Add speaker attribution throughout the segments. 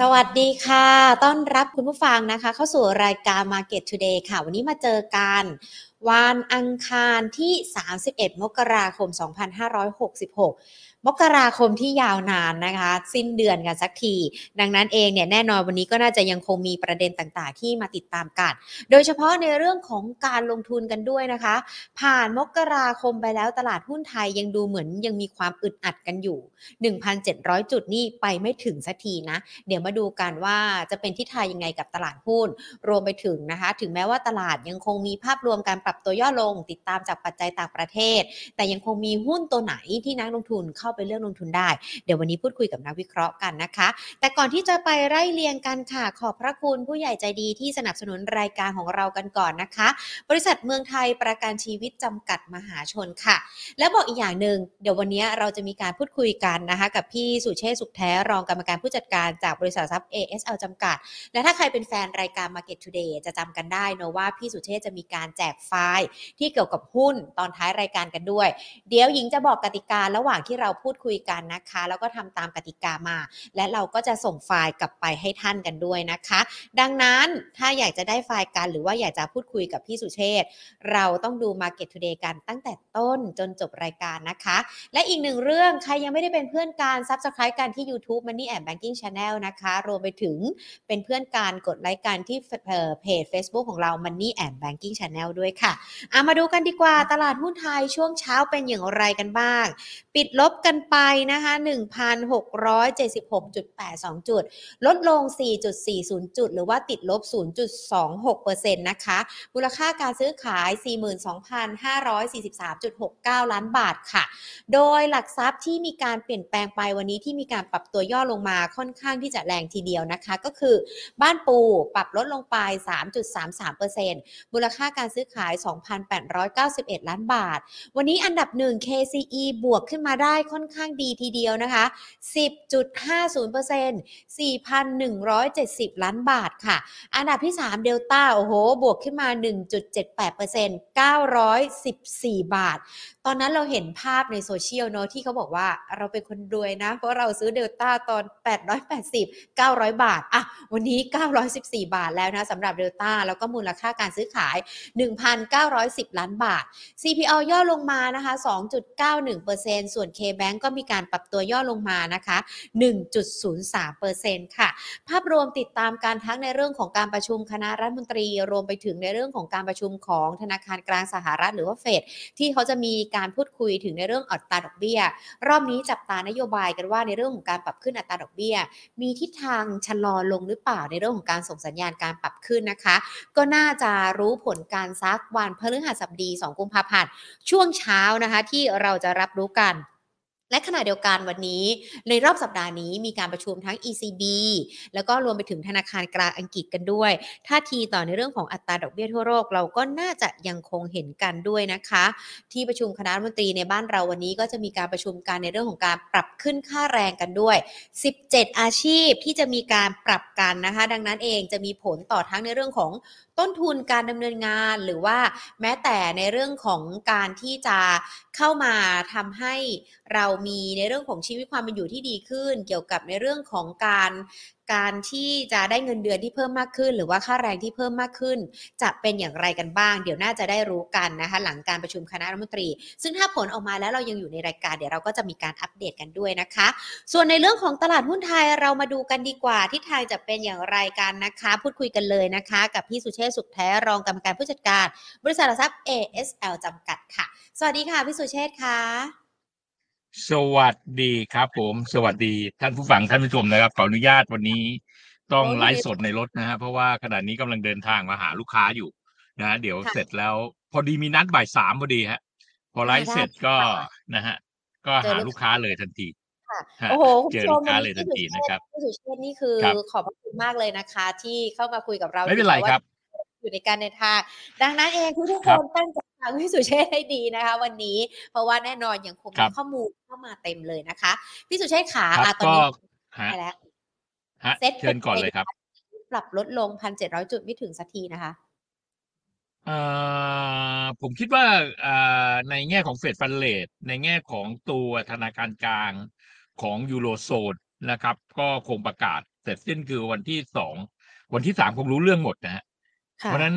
Speaker 1: สวัสดีค่ะ ต้อนรับคุณผู้ฟังนะคะ เข้าสู่รายการ Market Today ค่ะ วันนี้มาเจอกันวันอังคารที่ 31 มกราคม 2566 มกราคมที่ยาวนานนะคะ สิ้นเดือนกันสักที ดังนั้นเองเนี่ยแน่นอนวันนี้ก็น่าจะยังคงมีประเด็นต่างๆ ที่มาติดตามกัน โดยเฉพาะในเรื่องของการลงทุนกันด้วยนะคะ ผ่านมกราคมไปแล้วตลาดหุ้นไทยยังดูเหมือนยังมีความอึดอัดกันอยู่ 1,700 จุดนี่ไปไม่ถึงสักทีนะ เดี๋ยวมาดูกันว่าจะเป็นทิศทางยังไงกับตลาดหุ้น รวมไปถึงนะคะ ถึงแม้ว่าตลาดยังคงมีภาพรวมการปรับตัวย่อลง ติดตามจากปัจจัยต่างประเทศ แต่ยังคงมีหุ้นตัวไหนที่นักลงทุนเข้าไปเลือกลงทุนได้ เดี๋ยววันนี้พูดคุยกับนักวิเคราะห์กันนะคะ แต่ก่อนที่จะไปไล่เรียงกันค่ะ ขอบพระคุณผู้ใหญ่ใจดีที่สนับสนุนรายการของเรากันก่อนนะคะ บริษัทเมืองไทยประกันชีวิตจำกัดมหาชนค่ะ แล้วบอกอีกอย่างหนึ่งเดี๋ยววันนี้เราจะมีการพูดคุยกันนะคะ กับพี่สุเชษสุขแท้รองกรรมการผู้จัดการจากบริษัททรัพย์ ASL จำกัด และถ้าใครเป็นแฟนรายการ Market Today จะจำกันได้เนะว่าพี่สุเชษจะมีการแจกไฟล์ที่เกี่ยวกับหุ้นตอนท้ายรายการกันด้วย เดี๋ยวหญิงจะบอกกติการะหว่างที่เราพูดคุยกันนะคะ แล้วก็ทำตามกติกามา และเราก็จะส่งไฟล์กลับไปให้ท่านกันด้วยนะคะ ดังนั้นถ้าอยากจะได้ไฟล์กันหรือว่าอยากจะพูดคุยกับพี่สุเชษเราต้องดู Market Today กันตั้งแต่ต้นจนจบรายการนะคะ และอีกหนึ่งเรื่องใครยังไม่ได้เป็นเพื่อนการ Subscribe กันที่ YouTube Money and Banking Channel นะคะ รวมไปถึงเป็นเพื่อนการกดไลค์กันที่เพจ Facebook ของเรา Money and Banking Channel ด้วยค่ะอะมาดูกันดีกว่าตลาดหุ้นไทยช่วงเช้าเป็นอย่างไรกันบ้าง ปิดลบกันไปนะคะ 1,676.82 จุด ลดลง 4.40 จุด หรือว่าติดลบ 0.26%นะคะ มูลค่าการซื้อขาย 42,543.69 ล้านบาทค่ะ โดยหลักทรัพย์ที่มีการเปลี่ยนแปลงไปวันนี้ที่มีการปรับตัวย่อลงมาค่อนข้างที่จะแรงทีเดียวนะคะ ก็คือบ้านปูปรับลดลงไป 3.33%มูลค่าการซื้อขาย 2,891 ล้านบาท วันนี้อันดับ1 KCE บวกขึ้นมาได้ค่อนข้างดีทีเดียวนะคะ 10.50% 4,170 ล้านบาทค่ะ อันดับที่ 3 เดลต้า โอ้โห บวกขึ้นมา 1.78% 914 บาท ตอนนั้นเราเห็นภาพในโซเชียลเนอะที่เขาบอกว่าเราเป็นคนรวยนะ เพราะเราซื้อเดลต้าตอน 880 900 บาท อะ วันนี้ 914 บาทแล้วนะสำหรับเดลต้าแล้วก็มูลค่าการซื้อขาย 1,910 ล้านบาท CPO ย่อลงมานะคะ 2.91%ส่วน KBank ก็มีการปรับตัวย่อลงมานะคะ 1.03%ค่ะ ภาพรวมติดตามการทั้งในเรื่องของการประชุมคณะรัฐมนตรี รวมไปถึงในเรื่องของการประชุมของธนาคารกลางสหรัฐหรือว่าเฟดที่เขาจะมีการพูดคุยถึงในเรื่องอัตราดอกเบี้ย รอบนี้จับตานโยบายกันว่าในเรื่องของการปรับขึ้นอัตราดอกเบี้ย มีทิศทางชะลอลงหรือเปล่าในเรื่องของการส่งสัญญาณการปรับขึ้นนะคะ ก็น่าจะรู้ผลการซักวันพฤหัสบดี 2 กุมภาพันธ์ช่วงเช้านะคะที่เราจะรับรู้กัน และขณะเดียวกันวันนี้ในรอบสัปดาห์นี้มีการประชุมทั้ง ECB แล้วก็รวมไปถึงธนาคารกลางอังกฤษกันด้วย ท่าทีต่อในเรื่องของอัตราดอกเบี้ยทั่วโลกเราก็น่าจะยังคงเห็นกันด้วยนะคะ ที่ประชุมคณะรัฐมนตรีในบ้านเราวันนี้ก็จะมีการประชุมกันในเรื่องของการปรับขึ้นค่าแรงกันด้วย 17 อาชีพที่จะมีการปรับกันนะคะ ดังนั้นเองจะมีผลต่อทั้งในเรื่องของต้นทุนการดำเนินงานหรือว่าแม้แต่ในเรื่องของการที่จะเข้ามาทำให้เรามีในเรื่องของชีวิตความเป็นอยู่ที่ดีขึ้น เกี่ยวกับในเรื่องของการการที่จะได้เงินเดือนที่เพิ่มมากขึ้น หรือว่าค่าแรงที่เพิ่มมากขึ้น จะเป็นอย่างไรกันบ้าง เดี๋ยวน่าจะได้รู้กันนะคะ หลังการประชุมคณะรัฐมนตรี ซึ่งถ้าผลออกมาแล้วเรายังอยู่ในรายการเดี๋ยวเราก็จะมีการอัปเดตกันด้วยนะคะ ส่วนในเรื่องของตลาดหุ้นไทยเรามาดูกันดีกว่าที่ทางจะเป็นอย่างไรกันนะคะ พูดคุยกันเลยนะคะ กับพี่สุเชษสุขแท้รองกรรมการผู้จัดการ บริษัทหลักทรัพย์ ASL จำกัดค่ะ สวัสดีค่ะพี่สุเชษค่ะ
Speaker 2: สวัสดีครับผม สวัสดีท่านผู้ฟังท่านผู้ชมนะครับขออนุญาตวันนี้ต้อง
Speaker 1: โอ้ย
Speaker 2: ไลฟ์สดในรถนะฮะเพราะว่าขณะนี้กำลังเดินทางมาหาลูกค้าอยู่นะฮะเดี๋ยว
Speaker 1: ค่ะ
Speaker 2: เสร็จแล้ว พอดีมีนัดบ่ายสามพอดีฮะ พอไลฟ์
Speaker 1: ได้
Speaker 2: เสร็จก็
Speaker 1: ค่ะ
Speaker 2: นะฮะ ก็
Speaker 1: เจอ
Speaker 2: หา
Speaker 1: ลู
Speaker 2: ลู
Speaker 1: ก
Speaker 2: กค้าเลยทันที
Speaker 1: ค่ะ
Speaker 2: ฮะ
Speaker 1: โอ้โหคุณ
Speaker 2: เจอ
Speaker 1: ผู้ช
Speaker 2: ลู
Speaker 1: ม
Speaker 2: กค้า
Speaker 1: วัน
Speaker 2: เลย
Speaker 1: นี้
Speaker 2: ทัน
Speaker 1: พี่สุ
Speaker 2: ที
Speaker 1: เช
Speaker 2: นะ
Speaker 1: ษ
Speaker 2: ครับ
Speaker 1: ฐ์พี่สุเชษฐ์นี่คือ
Speaker 2: ครับ
Speaker 1: ขอบพระคุณมากเลยนะคะ ที่เข้ามาคุยกับเรา
Speaker 2: ไม่เป็นไร
Speaker 1: ถึงแม้ว่า
Speaker 2: ครับ
Speaker 1: อยู่ในการเดินทาง ดังนั้นเองทุกทุก
Speaker 2: ค
Speaker 1: ครับนตั้งใจ ฟังพี่สุเชษฐ์ให้ดีนะคะ วันนี้ เพราะว่าแน่นอนยังคง
Speaker 2: ครั
Speaker 1: มี
Speaker 2: บ
Speaker 1: ข้อมูลเข้ามาเต็มเลยนะคะพี่สุเชษฐ์ขา
Speaker 2: ครับ
Speaker 1: อะตอน
Speaker 2: ก็
Speaker 1: นี้
Speaker 2: ฮะ
Speaker 1: ไปแล้ว
Speaker 2: ฮะ
Speaker 1: เซ็ต
Speaker 2: เชิญก่อนเลยครับ
Speaker 1: ปรับลดลงพันเจ็ดร้อยจุดไม่ถึงสักทีนะคะ
Speaker 2: เอ่อผมคิดว่าเอ่อในแง่ของเฟดฟันเลทในแง่ของตัวธนาคารกลางของยูโรโซนนะครับ ก็คงประกาศเสร็จสิ้นคือวันที่สองวันที่สามคงรู้เรื่องหมดนะฮะ
Speaker 1: ค่ะ
Speaker 2: เพราะฉะนั้น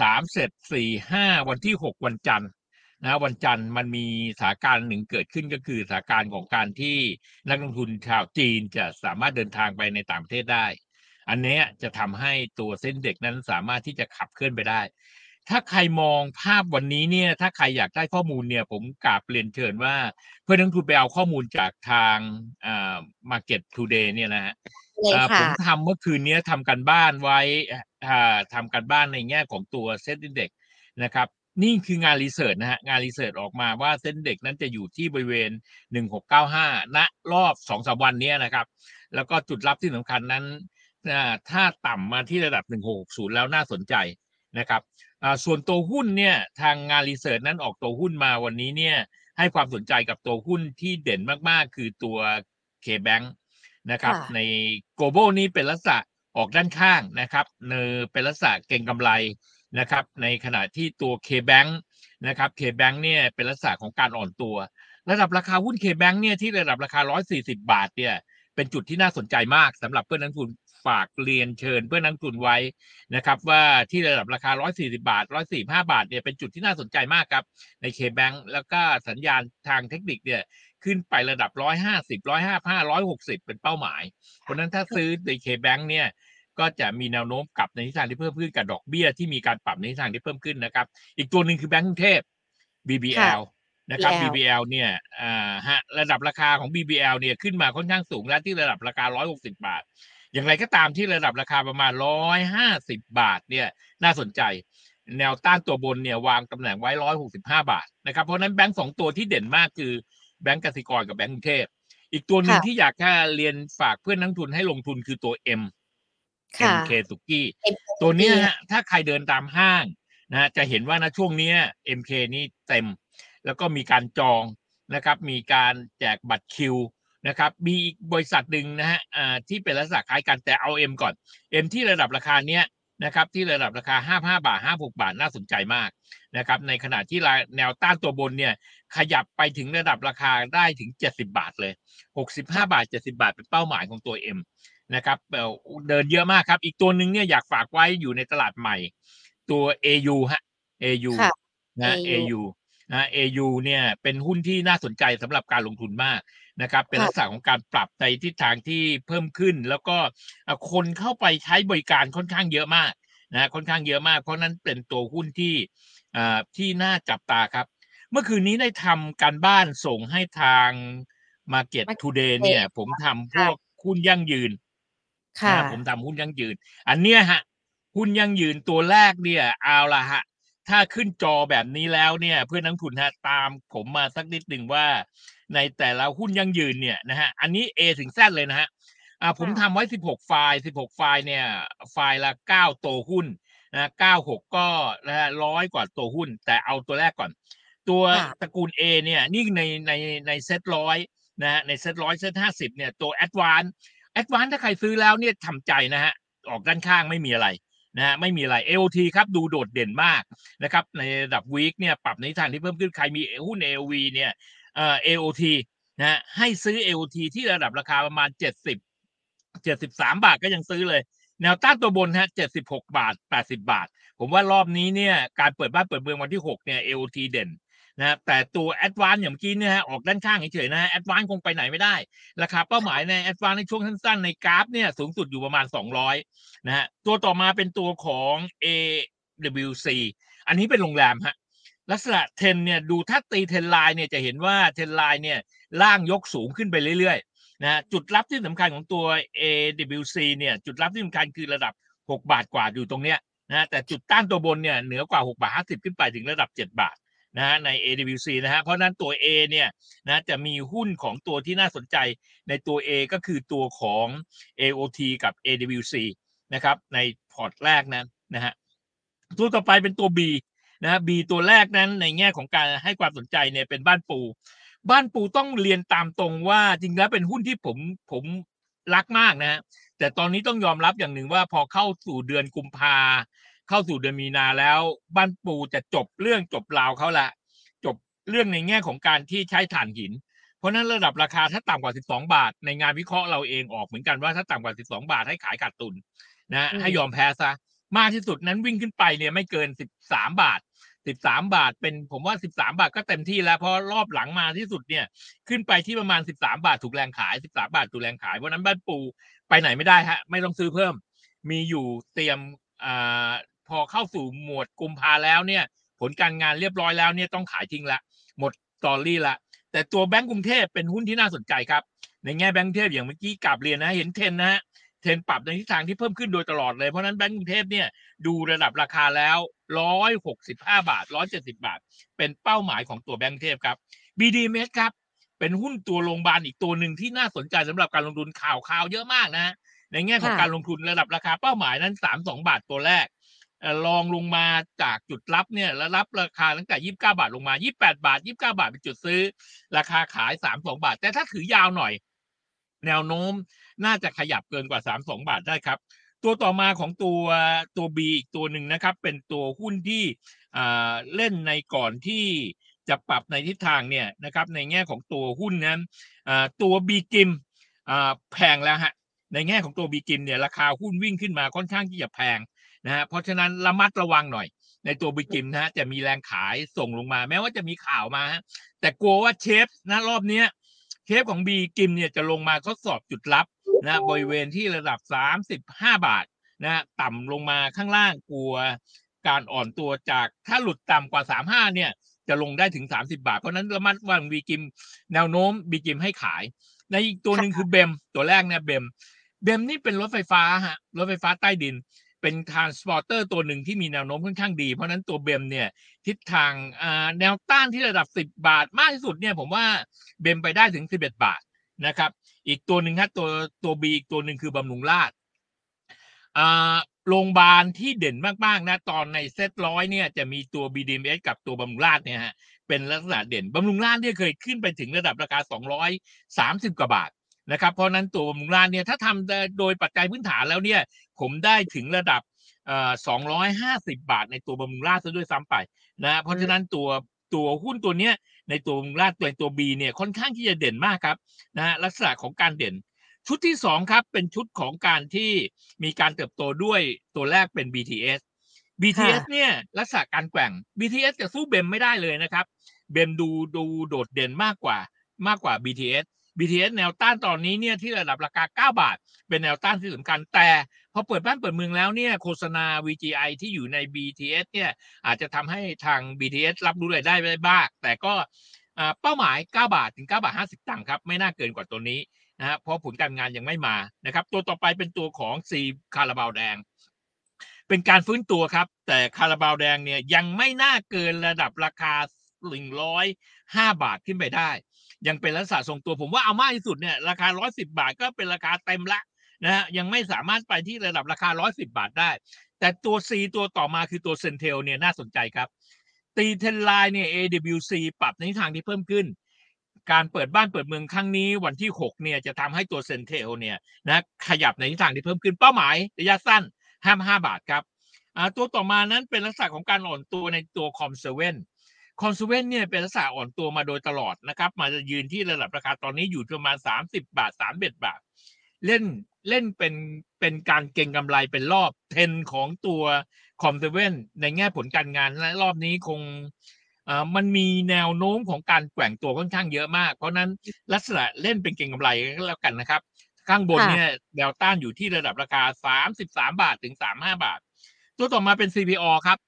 Speaker 2: สามเสร็จสี่ห้าวันที่หกวันจันทร์นะวันจันทร์มันมีสถานการณ์หนึ่งเกิดขึ้นก็คือสถานการณ์ของการที่นักลงทุนชาวจีนจะสามารถเดินทางไปในต่างประเทศได้ อันเนี้ยจะทำให้ตัวเส้นเด็กนั้นสามารถที่จะขับเคลื่อนไปได้ ถ้าใครมองภาพวันนี้เนี่ย ถ้าใครอยากได้ข้อมูลเนี่ย ผมกราบเรียนเชิญว่า เพื่อนนักลงทุนไปเอาข้อมูลจากทางอ่า Market Today เนี่ยนะฮะ
Speaker 1: เลย
Speaker 2: อ่าผ
Speaker 1: ค่ะ
Speaker 2: มทำเมื่อคืนนี้ทำกันบ้านไว้อ่าทำกันบ้านในแง่ของตัวเซ็ตเด็กนะครับนี่คืองานรีเสิร์ชนะฮะงานรีเสิร์ชออกมาว่าเส้นเด็กนั้นจะอยู่ที่บริเวณ 1695 ณรอบ2อสวันเนี้ยนะครับ แล้วก็จุดรับที่สำคัญนั้นอ่าถ้าต่ำมาที่ระดับ 1660 แล้วน่าสนใจนะครับอ่าส่วนตัวหุ้นเนี่ยทางงานรีเสิร์ชนั้นออกตัวหุ้นมาวันนี้เนี่ยให้ความสนใจกับตัวหุ้นที่เด่นมากๆ คือตัว K-Bank นะครับ
Speaker 1: ค่ะ
Speaker 2: ใน global นี้เป็นลักษณะออกด้านข้างนะครับเนอเป็นลักษณะเก่งกำไรนะครับ ในขณะที่ตัว K-Bank นะครับ K-Bank เนี่ยเป็นลักษณะของการอ่อนตัว ระดับราคาหุ้น K-Bank เนี่ยที่ระดับราคา 140 บาทเนี่ยเป็นจุดที่น่าสนใจมากสำหรับเพื่อนนักลงทุนฝากเรียนเชิญเพื่อนนักลงทุนไว้นะครับ ว่าที่ระดับราคา 140 บาท 145 บาทเนี่ยเป็นจุดที่น่าสนใจมากครับใน K-Bank แล้วก็สัญญาณทางเทคนิคเนี่ย ขึ้นไประดับ150 155 160เป็นเป้าหมาย เพราะฉะนั้นถ้าซื้อใน K-Bank เนี่ยก็จะมีแนวโน้มกลับในทิศทางที่เพิ่มขึ้นกับดอกเบี้ยที่มีการปรับในทิศทางที่เพิ่มขึ้นนะครับ อีกตัวหนึ่งคือแบงก์กรุงเทพ BBL นะครับ
Speaker 1: BBL
Speaker 2: BBL เนี่ยอ่าฮะระดับราคาของ BBL เนี่ยขึ้นมาค่อนข้างสูงแล้วที่ระดับราคา 160 บาท อย่างไรก็ตามที่ระดับราคาประมาณ 150 บาทเนี่ยน่าสนใจ แนวต้านตัวบนเนี่ยวางตำแหน่งไว้ 165 บาทนะครับเพราะฉะนั้นแบงก์สองตัวที่เด่นมากคือ แบงก์กสิกรกับแบงก์กรุงเทพอีกตัวหนึ่ง
Speaker 1: ค่ะ
Speaker 2: ที่อยากแค่เรียนฝากเพื่อนนักลงทุนให้ลงทุนคือตัว M
Speaker 1: ค่ะ
Speaker 2: MK สุกี้
Speaker 1: MK
Speaker 2: ตัวเนี้ยฮะถ้าใครเดินตามห้างนะฮะจะเห็นว่านะช่วงเนี้ย MK นี่เต็ม แล้วก็มีการจองนะครับ มีการแจกบัตรคิวนะครับ มีอีกบริษัทหนึ่งนะฮะอ่าที่เป็นลักษณะคล้ายกันแต่เอา M ก่อน M ที่ระดับราคาเนี้ยนะครับ ที่ระดับราคา 55 บาท 56 บาทน่าสนใจมากนะครับ ในขณะที่แนวต้านตัวบนเนี่ย ขยับไปถึงระดับราคาได้ถึง 70 บาทเลย 65 บาท 70 บาทเป็นเป้าหมายของตัว M นะครับเอ่อเดินเยอะมากครับ อีกตัวหนึ่งเนี่ยอยากฝากไว้อยู่ในตลาดใหม่ ตัว AU ฮะ AU
Speaker 1: ค่ะ
Speaker 2: นะ
Speaker 1: AU
Speaker 2: AU นะ AU เนี่ยเป็นหุ้นที่น่าสนใจสำหรับการลงทุนมากนะครับ เป็น
Speaker 1: ค่ะ
Speaker 2: ลักษณะของการปรับในทิศทางที่เพิ่มขึ้น แล้วก็เอ่อคนเข้าไปใช้บริการค่อนข้างเยอะมากนะค่อนข้างเยอะมาก เพราะนั้นเป็นตัวหุ้นที่อ่าที่น่าจับตาครับ เมื่อคืนนี้ได้ทำการบ้านส่งให้ทาง Market
Speaker 1: Market
Speaker 2: Today เนี่ย ผมทำพวกหุ้นยั่งยืน
Speaker 1: ค่ะ
Speaker 2: นะผมทำหุ้นยั่งยืน อันเนี้ยฮะหุ้นยั่งยืนตัวแรกเนี่ย เอาละฮะ ถ้าขึ้นจอแบบนี้แล้วเนี่ย เพื่อนนักลงทุนฮะตามผมมาสักนิดหนึ่งว่า ในแต่ละหุ้นยั่งยืนเนี่ยนะฮะอันนี้ A ถึง Z เลยนะฮะอ่าผมทำไว้ 16 ไฟล์ 16 ไฟล์เนี่ย ไฟล์ละ 9 ตัวหุ้นนะ96 ก็นะฮะร้อยกว่าตัวหุ้น แต่เอาตัวแรกก่อน ตัว
Speaker 1: ค่ะ
Speaker 2: ตระกูล A เนี่ยนี่ในในในเซ็ตร้อยนะฮะในเซ็ตร้อยเซ็ตห้าสิบเนี่ยตัว Advance Advance ถ้าใครซื้อแล้วเนี่ยทำใจนะฮะออกด้านข้างไม่มีอะไรนะฮะไม่มีอะไร AOT ครับดูโดดเด่นมากนะครับในระดับวีคเนี่ยปรับในทิศทางที่เพิ่มขึ้นใครมีหุ้น AOV เนี่ยเอ่อ AOT นะฮะให้ซื้อ AOT ที่ระดับราคาประมาณ 70 73 บาทก็ยังซื้อเลย แนวต้านตัวบนฮะ76 บาท 80 บาท ผมว่ารอบนี้เนี่ยการเปิดบ้านเปิดเมืองวันที่ 6 เนี่ย AOT เด่น นะแต่ตัว a d v a n c e อย่างเมื่อกี้เนี่ยฮะออกด้านข้างเฉยๆนะฮะ a d v a n c e คงไปไหนไม่ได้ราคาเป้าหมายใน a d v a n c e ในช่วงสั้นๆในกราฟเนี่ยสูงสุดอยู่ประมาณ 200นะฮะตัวต่อมาเป็นตัวของ AWC อันนี้เป็นโรงแรมฮะลักษณะเทนเนี่ยดูถ้าตีเทนไลน์เนี่ยจะเห็นว่าเทนไลน์เนี่ยล่างยกสูงขึ้นไปเรื่อยๆนะฮะจุดรับที่สำคัญของตัว AWC เนี่ยจุดรับที่สำคัญคือระดับ 6 บาทกว่าอยู่ตรงเนี้ยนะแต่จุดต้านตัวบนเนี่ยเหนือกว่า 6 บาท 50 ขึ้นไปถึงระดับ 7 บาท นะฮะใน AWC นะฮะเพราะนั้นตัว A เนี่ยนะจะมีหุ้นของตัวที่น่าสนใจในตัว A ก็คือตัวของ AOT กับ AWC นะครับในพอร์ตแรกนั้นนะฮะตัวต่อไปเป็นตัว B นะฮะ B ตัวแรกนั้นในแง่ของการให้ความสนใจเนี่ยเป็นบ้านปู บ้านปูต้องเรียนตามตรงว่าจริงแล้วเป็นหุ้นที่ผมผมรักมากนะฮะแต่ตอนนี้ต้องยอมรับอย่างหนึ่งว่าพอเข้าสู่เดือนกุมภา เข้าสู่เดือนมีนาแล้ว บ้านปูจะจบเรื่องจบราวเขาละจบเรื่องในแง่ของการที่ใช้ถ่านหิน เพราะฉะนั้นระดับราคาถ้าต่ำกว่า 12 บาท ในงานวิเคราะห์เราเองออกเหมือนกันว่าถ้าต่ำกว่า 12 บาทให้ขายขาดทุนนะ
Speaker 1: อืม
Speaker 2: ให้ยอมแพ้ซะมากที่สุดนั้นวิ่งขึ้นไปเนี่ยไม่เกิน 13 บาท 13 บาทเป็นผมว่า 13 บาทก็เต็มที่แล้วเพราะรอบหลังมาที่สุดเนี่ยขึ้นไปที่ประมาณ 13 บาทถูกแรงขาย 13 บาทถูกแรงขายเพราะฉะนั้นบ้านปูไปไหนไม่ได้ฮะไม่ต้องซื้อเพิ่ม มีอยู่เตรียมอ่า พอเข้าสู่หมวดกุมภาแล้วเนี่ย ผลการงานเรียบร้อยแล้วเนี่ยต้องขายทิ้งละ หมดตอรี่ละ แต่ตัวแบงก์กรุงเทพเป็นหุ้นที่น่าสนใจครับ ในแง่แบงก์กรุงเทพอย่างเมื่อกี้กลับเรียนนะเห็นเทนนะฮะเทนปรับในทิศทางที่เพิ่มขึ้นโดยตลอดเลย เพราะนั้นแบงก์กรุงเทพเนี่ยดูระดับราคาแล้วร้อยหกสิบห้าบาทร้อยเจ็ดสิบาท เป็นเป้าหมายของตัวแบงก์กรุงเทพครับ BDMs ครับ เป็นหุ้นตัวโรงพยาบาลอีกตัวหนึ่งที่น่าสนใจสำหรับการลงทุนข่าวข่าวเยอะมากนะ ในแง่ของการลงทุนระดับราคาเป้าหมายนั้นสามสองบาทตัวแรก เอ่อลองลงมาจากจุดรับเนี่ยแล้วรับราคาตั้งแต่ยี่สิบเก้าบาทลงมายี่แปดบาทยี่สิบเก้าบาทเป็นจุดซื้อ ราคาขายสามสองบาท แต่ถ้าถือยาวหน่อย แนวโน้มน่าจะขยับเกินกว่าสามสองบาทได้ครับ ตัวต่อมาของตัวตัว B อีกตัวหนึ่งนะครับ เป็นตัวหุ้นที่อ่าเล่นในก่อนที่จะปรับในทิศทางเนี่ยนะครับ ในแง่ของตัวหุ้นนั้นอ่าตัว B กิมอ่าแพงแล้วฮะในแง่ของตัว B กิมเนี่ยราคาหุ้นวิ่งขึ้นมาค่อนข้างที่จะแพง นะฮะเพราะฉะนั้นระมัดระวังหน่อย ในตัว B กิมนะฮะจะมีแรงขายส่งลงมา แม้ว่าจะมีข่าวมาฮะแต่กลัวว่าเชฟนะรอบเนี้ยเชฟของบีกิมเนี่ยจะลงมาทดสอบจุดรับนะบริเวณที่ระดับ 35 บาทนะต่ำลงมาข้างล่างกลัว การอ่อนตัวจากถ้าหลุดต่ำกว่า 35 เนี่ย จะลงได้ถึง 30 บาท เพราะนั้นระมัดระวังบีกิม แนวโน้มบีกิมให้ขาย ในอีกตัวหนึ่งคือเบม ตัวแรกเนี่ยเบมเบมนี่เป็นรถไฟฟ้าฮะรถไฟฟ้าใต้ดิน เป็นทรานสปอร์เตอร์ตัวหนึ่งที่มีแนวโน้มค่อนข้างดี เพราะนั้นตัวเบมเนี่ยทิศทางแนวต้านที่ระดับ 10 บาทมากที่สุดเนี่ยผมว่าเบมไปได้ถึง 11 บาทนะครับอีกตัวหนึ่งครับตัวตัวบีอีกตัวหนึ่งคือบำรุงราชโรงพยาบาลที่เด่นมากๆนะตอนในเซตร้อยเนี่ยจะมีตัว BDMs กับตัวบำรุงราชเนี่ยฮะเป็นลักษณะเด่นบำรุงราชเนี่ยเคยขึ้นไปถึงระดับราคา 230 กว่าบาท นะครับเพราะฉะนั้นตัวบำรุงราชเนี่ยถ้าทำโดยปัจจัยพื้นฐานแล้วเนี่ยผมได้ถึงระดับเอ่อ250 บาทในตัวบำรุงราชซะด้วยซ้ำไปนะเพราะฉะนั้นตัวตัวหุ้นตัวเนี้ยในตัวบำรุงราชตัวตัว B เนี่ยค่อนข้างที่จะเด่นมากครับนะฮะลักษณะของการเด่น ชุดที่สองครับเป็นชุดของการที่มีการเติบโตด้วยตัวแรกเป็น BTS BTS เนี่ยลักษณะการแกว่ง BTS จะสู้เบมไม่ได้เลยนะครับ เบมดูดูโดดเด่นมากกว่ามากกว่า BTS BTS แนวต้านตอนนี้เนี่ยที่ระดับราคา 9 บาท เป็นแนวต้านที่สำคัญแต่พอเปิดบ้านเปิดเมืองแล้วเนี่ยโฆษณา VGI ที่อยู่ใน BTS เนี่ยอาจจะทำให้ทาง BTS รับรู้รายได้ได้บ้างแต่ก็เป้าหมาย 9 บาทถึง 9 บาท 50ตังค์ครับ ไม่น่าเกินกว่าตัวนี้นะฮะเพราะผลการงานยังไม่มานะครับ ตัวต่อไปเป็นตัวของซีคาราบาวแดง เป็นการฟื้นตัวครับ แต่คาราบาวแดงเนี่ยยังไม่น่าเกินระดับราคา105 บาทขึ้นไปได้ ยังเป็นลักษณะทรงตัวผมว่าเอามากที่สุดเนี่ยราคา 110 บาทก็เป็นราคาเต็มละนะฮะยังไม่สามารถไปที่ระดับราคา 110 บาทได้ แต่ตัว C ตัวต่อมาคือตัวเซนเทลเนี่ยน่าสนใจครับ ตี trend line เนี่ย AWC ปรับในทิศทางที่เพิ่มขึ้น การเปิดบ้านเปิดเมืองครั้งนี้วันที่ 6 เนี่ยจะทำให้ตัว CENTEL เนี่ยนะขยับในทิศทางที่เพิ่มขึ้นเป้าหมายระยะสั้น55บาทครับตัวต่อมานั้นเป็นลักษณะของการอ่อนตัวในตัว COM7 COM7เนี่ยเป็นลักษณะอ่อนตัวมาโดยตลอดนะครับ มาจะยืนที่ระดับราคาตอนนี้อยู่ประมาณ 30 บาท 31 บาท เล่นเล่นเป็นเป็นการเก็งกำไรเป็นรอบเทนของตัวคอมเซเว่นในแง่ผลการงานและรอบนี้คงเอ่อมันมีแนวโน้มของการแกว่งตัวค่อนข้างเยอะมาก เพราะฉะนั้นลักษณะเล่นเป็นเก็งกำไรก็แล้วกันนะครับ ข้างบน
Speaker 1: ค่ะ
Speaker 2: เนี่ยแนวต้านอยู่ที่ระดับราคา 33 บาทถึง 35 บาท ตัวต่อมาเป็น CPO ครับ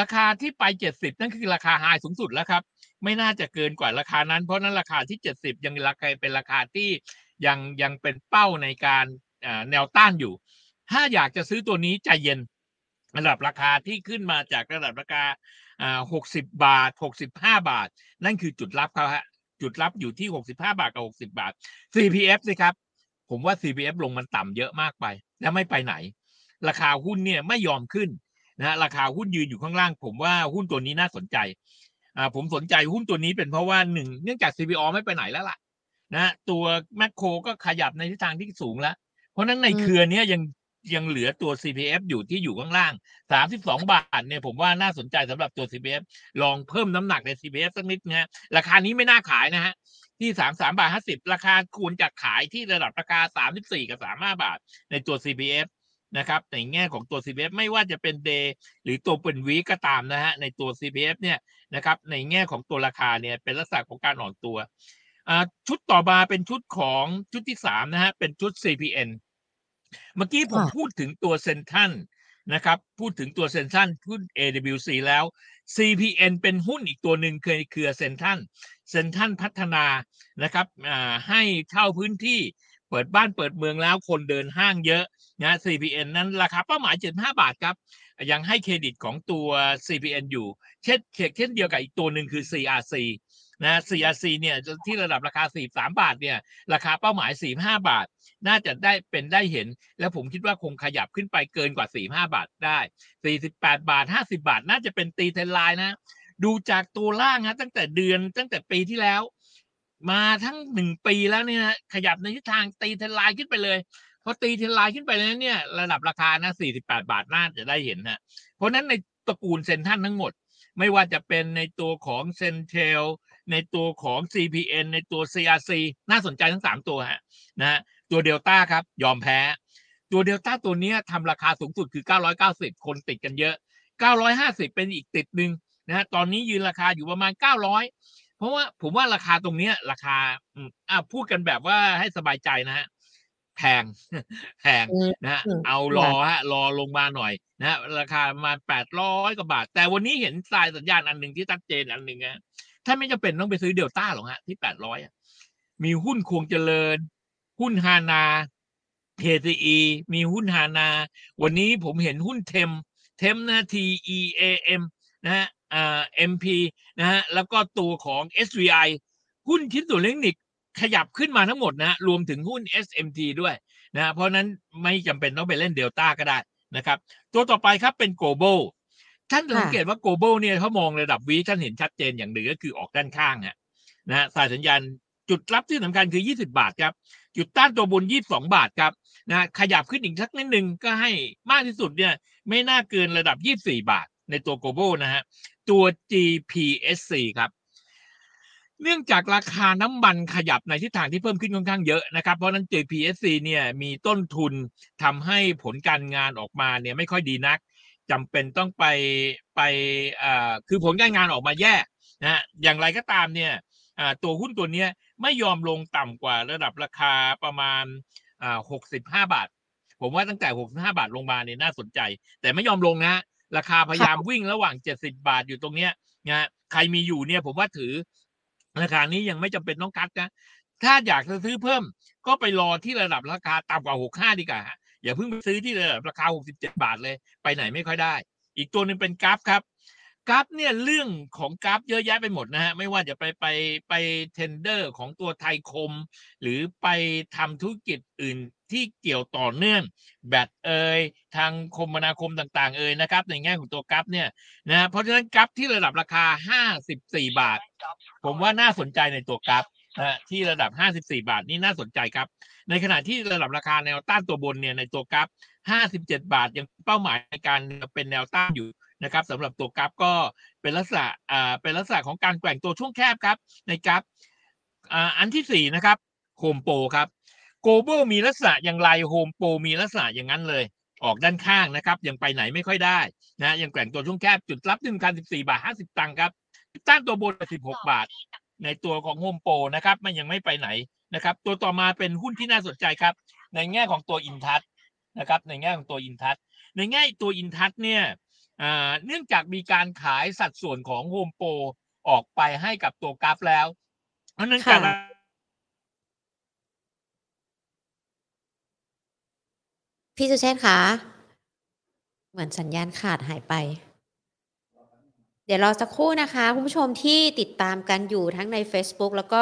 Speaker 2: ราคาที่ไป 70 นั่นคือราคาไฮสูงสุดแล้วครับ ไม่น่าจะเกินกว่าราคานั้น เพราะนั้นราคาที่ 70 ยังราคาเป็นราคาที่ยังยังเป็นเป้าในการแนวต้านอยู่ ถ้าอยากจะซื้อตัวนี้ใจเย็นระดับราคาที่ขึ้นมาจากระดับราคาอ่า60 บาท 65 บาท นั่นคือจุดรับเขาฮะ จุดรับอยู่ที่ 65 บาทกับ 60 บาท CPF สิครับ ผมว่า CPF ลงมันต่ำเยอะมากไป และไม่ไปไหน ราคาหุ้นเนี่ยไม่ยอมขึ้น นะฮะราคาหุ้นยืนอยู่ข้างล่าง ผมว่าหุ้นตัวนี้น่าสนใจอ่าผมสนใจหุ้นตัวนี้เป็นเพราะว่าหนึ่งเนื่องจาก CPO ไม่ไปไหนแล้วล่ะนะฮะตัวแมคโครก็ขยับในทิศทางที่สูงแล้ว เพราะฉะนั้นใน
Speaker 1: อืม
Speaker 2: เครือเนี้ยยังยังเหลือตัว CPF อยู่ที่อยู่ข้างล่าง 32 บาทเนี่ยผมว่าน่าสนใจสำหรับตัว CPF ลองเพิ่มน้ำหนักใน CPF สักนิดนะฮะราคานี้ไม่น่าขายนะฮะที่สามสามบาทห้าสิบราคาควรจะขายที่ระดับราคาสามสิบสี่กับสามห้าบาท ในตัว CPF นะครับในแง่ของตัว CPF ไม่ว่าจะเป็น day หรือตัวเป็นวีก็ตามนะฮะในตัว CPF เนี่ยนะครับในแง่ของตัวราคาเนี่ยเป็นลักษณะของการอ่อนตัวชุดต่อมาเป็นชุดของชุดที่สามนะฮะเป็นชุด CPN เมื่อกี้ผมพูดถึงตัวเซนทันนะครับพูดถึงตัวเซนทันหุ้น AWC แล้ว CPN เป็นหุ้นอีกตัวหนึ่งเคยเครือเซนทันเซนทันพัฒนานะครับให้เช่าพื้นที่ เปิดบ้านเปิดเมืองแล้วคนเดินห้างเยอะนะ CPN นั้นราคาเป้าหมาย 75 บาทครับ ยังให้เครดิตของตัว CPN อยู่ เช่นเช่นเดียวกับอีกตัวหนึ่งคือ CRC นะ CRC เนี่ยที่ระดับราคา 43 บาทเนี่ยราคาเป้าหมาย 45 บาท น่าจะได้เป็นได้เห็น แล้วผมคิดว่าคงขยับขึ้นไปเกินกว่า 45 บาทได้ 48 บาท 50 บาท น่าจะเป็นตีเทนไลน์นะ ดูจากตัวล่างนะตั้งแต่เดือนตั้งแต่ปีที่แล้ว มาทั้งหนึ่งปีแล้วเนี่ยขยับในทิศทางตีเทลน์ขึ้นไปเลยพอตีเทลน์ขึ้นไปแล้วเนี่ย ระดับราคานะ48 บาทน่าจะได้เห็นนะเพราะนั้นในตระกูลเซ็นทรัลทั้งหมด ไม่ว่าจะเป็นในตัวของ CENTEL ในตัวของ CPN ในตัว CRC น่าสนใจทั้ง 3 ตัวฮะนะฮะตัวเดลต้าครับ ยอมแพ้ ตัวเดลต้าตัวนี้ทำราคาสูงสุดคือ 990 คนติดกันเยอะ 950 เป็นอีกติดหนึ่งนะฮะตอนนี้ยืนราคาอยู่ประมาณ 900 เพราะว่าผมว่าราคาตรงนี้ราคาอ่าพูดกันแบบว่าให้สบายใจนะฮะแพงแพงนะฮะเอารอฮะรอลงมาหน่อยนะฮะราคาประมาณแปดร้อยกว่าบาท แต่วันนี้เห็นสายสัญญาณอันหนึ่งที่ชัดเจนอันหนึ่งนะถ้าไม่จำเป็นต้องไปซื้อเดลต้าหรอกฮะที่แปดร้อยมีหุ้นควงเจริญ หุ้นฮานา KCE มีหุ้นฮานา วันนี้ผมเห็นหุ้นเทม เทมนะ T E A M นะฮะ อ่า MP นะฮะแล้วก็ตัวของ SVI หุ้นชิ้นส่วนเล็กนิกขยับขึ้นมาทั้งหมดนะรวมถึงหุ้น SMT ด้วยนะเพราะนั้นไม่จำเป็นต้องไปเล่นเดลต้าก็ได้นะครับ ตัวต่อไปครับเป็น global ท่านสังเกตว่า global เนี่ยเขามองระดับวีท่านเห็นชัดเจนอย่างหนึ่งก็คือออกด้านข้างฮะนะสายสัญญาณจุดรับที่สำคัญคือ 20 บาทครับ จุดต้านตัวบน 22 บาทครับนะขยับขึ้นอีกสักนิดนึงก็ให้มากที่สุดเนี่ยไม่น่าเกินระดับ 24 บาท ในตัว global นะฮะตัว GPSC ครับเนื่องจากราคาน้ำมันขยับในทิศทางที่เพิ่มขึ้นค่อนข้างเยอะนะครับ เพราะนั้น JPSC เนี่ยมีต้นทุนทำให้ผลการงานออกมาเนี่ยไม่ค่อยดีนักจำเป็นต้องไปไปอ่าคือผลการงานออกมาแย่นะอย่างไรก็ตามเนี่ยตัวหุ้นตัวนี้ไม่ยอมลงต่ำกว่าระดับราคาประมาณอ่าหกสิบห้าบาท ผมว่าตั้งแต่หกสิบห้าบาทลงมาเนี่ยน่าสนใจ แต่ไม่ยอมลงนะ ราคาพยายามวิ่งระหว่างเจ็ดสิบาทอยู่ตรงเนี้ยนะใครมีอยู่เนี่ยผมว่าถือ ราคานี้ยังไม่จำเป็นต้องคัดนะถ้าอยากจะซื้อเพิ่ม ก็ไปรอที่ระดับราคาต่ำกว่าหกห้าดีกว่าอย่าเพิ่งไปซื้อที่ระดับราคาหกสิบเจ็ดบาทเลย ไปไหนไม่ค่อยได้ อีกตัวหนึ่งเป็นกราฟครับกราฟเนี่ยเรื่องของกราฟเยอะแยะไปหมดนะฮะไม่ว่าจะไปไปไป tender ของตัวไทยคม หรือไปทำธุรกิจอื่น ที่เกี่ยวต่อเนื่องแบตเอยทางคมนาคมต่างๆเอยนะครับ ในแง่ของตัวกราฟเนี่ยนะเพราะฉะนั้นกราฟที่ระดับราคา 54 บาท ผมว่าน่าสนใจในตัวกราฟนะที่ระดับ 54 บาทนี่น่าสนใจครับ ในขณะที่ระดับราคาแนวต้านตัวบนเนี่ยในตัวกราฟ 57 บาทยังเป้าหมายในการเป็นแนวต้านอยู่นะครับสำหรับตัวกราฟก็เป็นลักษณะอ่าเป็นลักษณะของการแกว่งตัวช่วงแคบครับในกราฟอ่าอันที่4นะครับโฮมโปรครับ โกลบอลมีลักษณะอย่างไรโฮมโปรมีลักษณะอย่างนั้นเลย ออกด้านข้างนะครับ ยังไปไหนไม่ค่อยได้นะยังแกว่งตัวช่วงแคบจุดรับที่สำคัญ14 บาท 50 ตังค์ครับต้านตัวบน16 บาท ในตัวของโฮมโปรนะครับ มันยังไม่ไปไหนนะครับ ตัวต่อมาเป็นหุ้นที่น่าสนใจครับ ในแง่ของตัวอินทัชนะครับ ในแง่ของตัวอินทัศในแง่ตัวอินทัศเนี่ยเนื่องจากมีการขายสัดส่วนของโฮมโปรออกไปให้กับตัวกราฟแล้วเพราะนั้นการ
Speaker 1: พี่สุเชษคะเหมือนสัญญาณขาดหายไป เดี๋ยวรอสักครู่นะคะ คุณผู้ชมที่ติดตามกันอยู่ทั้งใน Facebook แล้วก็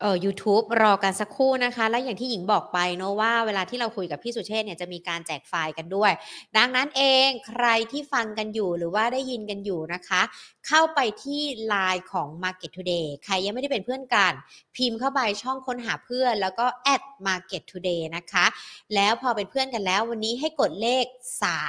Speaker 1: เอ่อ YouTube รอกันสักครู่นะคะ และอย่างที่หญิงบอกไปเนาะว่าเวลาที่เราคุยกับพี่สุเชษเนี่ยจะมีการแจกไฟล์กันด้วย ดังนั้นเองใครที่ฟังกันอยู่หรือว่าได้ยินกันอยู่นะคะ เข้าไปที่ไลน์ของ Market Today ใครยังไม่ได้เป็นเพื่อนกัน พิมพ์เข้าไปช่องค้นหาเพื่อน แล้วก็ add Market Today นะคะ แล้วพอเป็นเพื่อนกันแล้ววันนี้ให้กดเลข